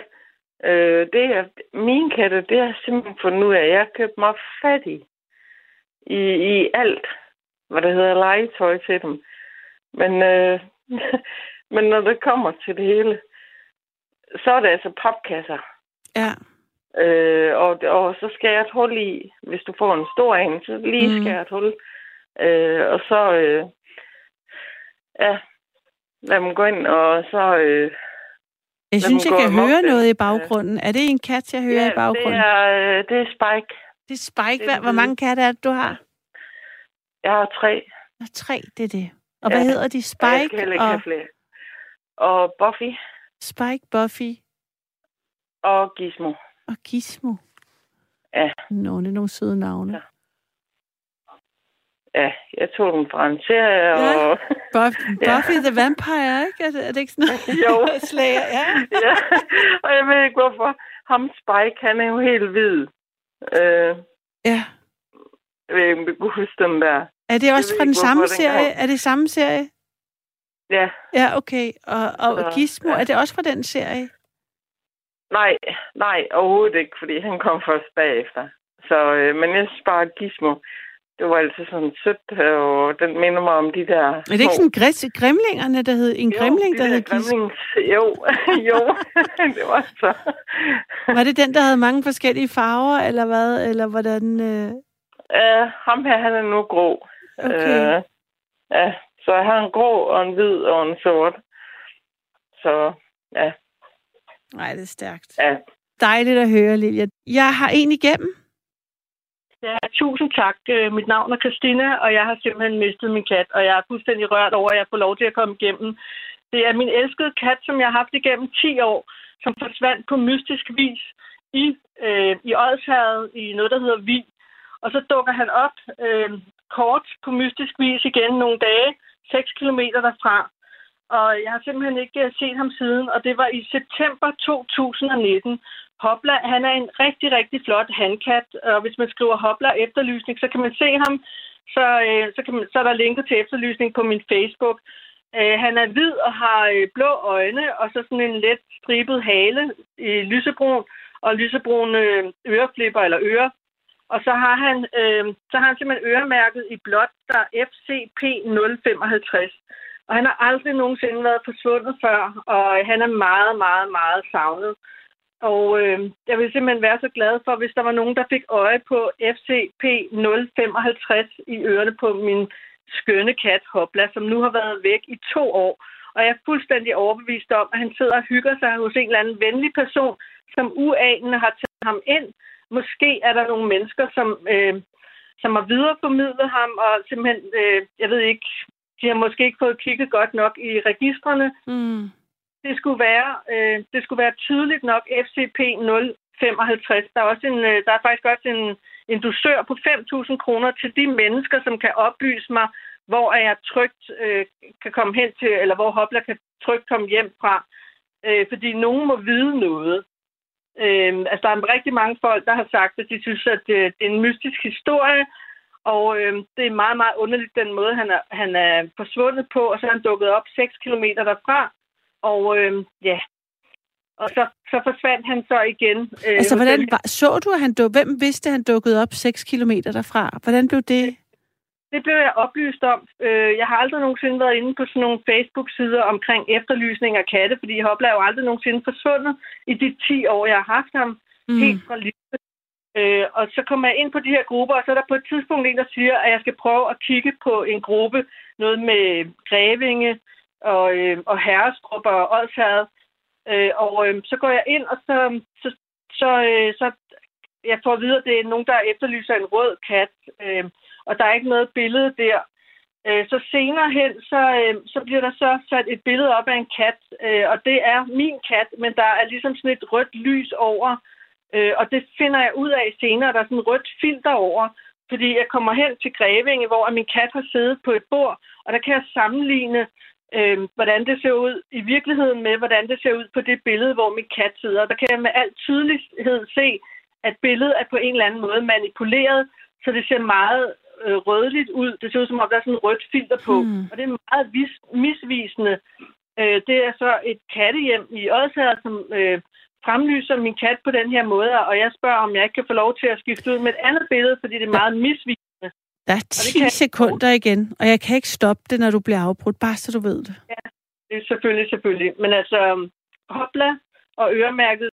Speaker 6: øh, det er, mine katte, det har jeg simpelthen fundet ud af. Jeg har købt mig fat i, i, i alt, hvad der hedder legetøj til dem. Men, øh, *laughs* men når det kommer til det hele, så er det altså papkasser.
Speaker 2: Ja,
Speaker 6: Øh, og, og så skal jeg et hul i, hvis du får en stor en, så lige
Speaker 2: Mm.
Speaker 6: skal jeg et hul. Øh, og så, øh, ja, lad dem gå ind, og så... Øh,
Speaker 2: jeg
Speaker 6: Lad
Speaker 2: synes, jeg kan høre
Speaker 6: den.
Speaker 2: noget i baggrunden. Er det en kat, jeg hører
Speaker 6: ja,
Speaker 2: i baggrunden?
Speaker 6: det er, øh, det er Spike.
Speaker 2: Det er Spike. hvor
Speaker 6: den
Speaker 2: mange katte er det, du har?
Speaker 6: Jeg har tre.
Speaker 2: Nå, tre, det er det. Og
Speaker 6: Ja.
Speaker 2: hvad hedder de?
Speaker 6: og jeg skal
Speaker 2: Spike
Speaker 6: ikke
Speaker 2: og
Speaker 6: have flere. Og Buffy
Speaker 2: Spike, Buffy
Speaker 6: og Gizmo.
Speaker 2: og Gizmo.
Speaker 6: Ja.
Speaker 2: Nå, det er nogle søde navne.
Speaker 6: Ja. Ja, jeg tog dem fra en serie,
Speaker 2: Ja.
Speaker 6: og...
Speaker 2: Buff, *laughs*
Speaker 6: Ja.
Speaker 2: Buffy the Vampire, ikke? Er det, er det ikke sådan noget?
Speaker 6: Jo. *laughs*
Speaker 2: Slayer, ja. *laughs*
Speaker 6: ja, og jeg ved ikke hvorfor. Ham Spike, han er jo helt hvid. Øh,
Speaker 2: Ja.
Speaker 6: jeg ved ikke, om du kunne huske den der.
Speaker 2: Er det også
Speaker 6: ved
Speaker 2: fra den
Speaker 6: ikke,
Speaker 2: samme
Speaker 6: den
Speaker 2: serie?
Speaker 6: kom.
Speaker 2: Er det samme serie?
Speaker 6: Ja,
Speaker 2: Ja, okay. Og, og
Speaker 6: Så,
Speaker 2: Gizmo,
Speaker 6: ja.
Speaker 2: er det også fra den serie?
Speaker 6: nej, nej, overhovedet ikke, fordi han kom først bagefter. Så, øh, men jeg bare, Gizmo, det var altid sådan sødt, og den minder mig om de der...
Speaker 2: Er det ikke sådan græs, grimlingerne, der hed en grimling, der hed Gizmo?
Speaker 6: Jo, *laughs* jo, *laughs* det var så.
Speaker 2: Var det den, der havde mange forskellige farver, eller hvad? Eller hvordan? Øh...
Speaker 6: Uh, ham her, han er nu grå.
Speaker 2: Okay.
Speaker 6: Øh, ja, så jeg har en grå og en hvid og en sort. Så, ja,
Speaker 2: Nej, det er stærkt.
Speaker 6: ja.
Speaker 2: Dejligt at høre, Lilja. Jeg har en igennem.
Speaker 7: Ja, tusind tak. Øh, mit navn er Christina, og jeg har simpelthen mistet min kat, og jeg er fuldstændig rørt over, at jeg får lov til at komme igennem. Det er min elskede kat, som jeg har haft igennem 10 år, som forsvandt på mystisk vis i, øh, i Odsherred i noget, der hedder Vi. Og så dukker han op øh, kort på mystisk vis igen nogle dage, 6 kilometer derfra. Og jeg har simpelthen ikke øh, set ham siden, og det var i september 2019. Hopla, han er en rigtig, rigtig flot handkat, og hvis man skriver Hopla efterlysning, så kan man se ham. Så, øh, så, kan man, så er der linket til efterlysning på min Facebook. Øh, han er hvid og har øh, blå øjne, og så sådan en let stribet hale i lysebrun, og lysebrune øh, øreflipper eller ører. Og så har han, øh, så har han simpelthen øremærket i blåt, der er FCP 055. Og han har aldrig nogensinde været forsvundet før, og han er meget, meget, meget savnet. Og øh, jeg ville simpelthen være så glad for, hvis der var nogen, der fik øje på FCP 055 i ørerne på min skønne kat Hopla, som nu har været væk i to år. Og jeg er fuldstændig overbevist om, at han sidder og hygger sig hos en eller anden venlig person, som uanende har taget ham ind. Måske er der nogle mennesker, som, øh, som har videreformidlet ham, og simpelthen, øh, jeg ved ikke, de har måske ikke fået kigget godt nok i registrene.
Speaker 2: Mm.
Speaker 7: Det skulle være, øh, det skulle være tydeligt nok FCP 055. Der er, også en, øh, der er faktisk også en, en dusør på 5.000 kroner til de mennesker, som kan oplyse mig, hvor er jeg trygt øh, kan komme hen til, eller hvor Hopla kan trygt komme hjem fra. Øh, fordi nogen må vide noget. Øh, altså, der er rigtig mange folk, der har sagt, at de synes, at det, det er en mystisk historie, og øh, det er meget, meget underligt, den måde, han er, han er forsvundet på, og så er han dukket op 6 km derfra. Og øh, ja, og så, så forsvandt han så igen. Øh,
Speaker 2: Altså, hvordan
Speaker 7: den-
Speaker 2: var, så du, at han duk, hvem vidste, at han dukkede op 6 km derfra? Hvordan blev det?
Speaker 7: det blev jeg oplyst om. Øh, jeg har aldrig nogensinde været inde på sådan nogle Facebook-sider omkring efterlysning af katte, fordi Hopla er jo aldrig nogensinde forsvundet i de 10 år, jeg har haft ham mm. helt fra livet. Øh, og så kommer jeg ind på de her grupper, og så er der på et tidspunkt en, der siger, at jeg skal prøve at kigge på en gruppe, noget med Grevinge og, øhm, øh, og Herrestrup og Odsherred. Øh, og øh, så går jeg ind, og så, øhm, så, så, øh, så jeg får at vide, at det er nogen, der efterlyser en rød kat. Øh, og der er ikke noget billede der. Øh, så senere hen, så, øh, så bliver der så sat et billede op af en kat, øh, og det er min kat, men der er ligesom sådan et rødt lys over, øh, og det finder jeg ud af senere, der er sådan et rødt filter over, fordi jeg kommer hen til Grevinge, hvor min kat har siddet på et bord, og der kan jeg sammenligne, øh, hvordan det ser ud i virkeligheden med, hvordan det ser ud på det billede, hvor min kat sidder. Og der kan jeg med al tydelighed se, at billedet er på en eller anden måde manipuleret, så det ser meget øh, rødligt ud. Det ser ud som om, der er sådan en rødt filter på. Hmm. Og det er meget vis, misvisende. Øh, det er så et kattehjem i Odsherred, som øh, fremlyser min kat på den her måde, og jeg spørger, om jeg ikke kan få lov til at skifte ud med et andet billede, fordi det er meget misvisende.
Speaker 2: Der er 10 kan... sekunder igen, og jeg kan ikke stoppe det, når du bliver afbrudt, bare så du ved det.
Speaker 7: Ja, det er selvfølgelig, selvfølgelig. Men altså, hopla og øremærket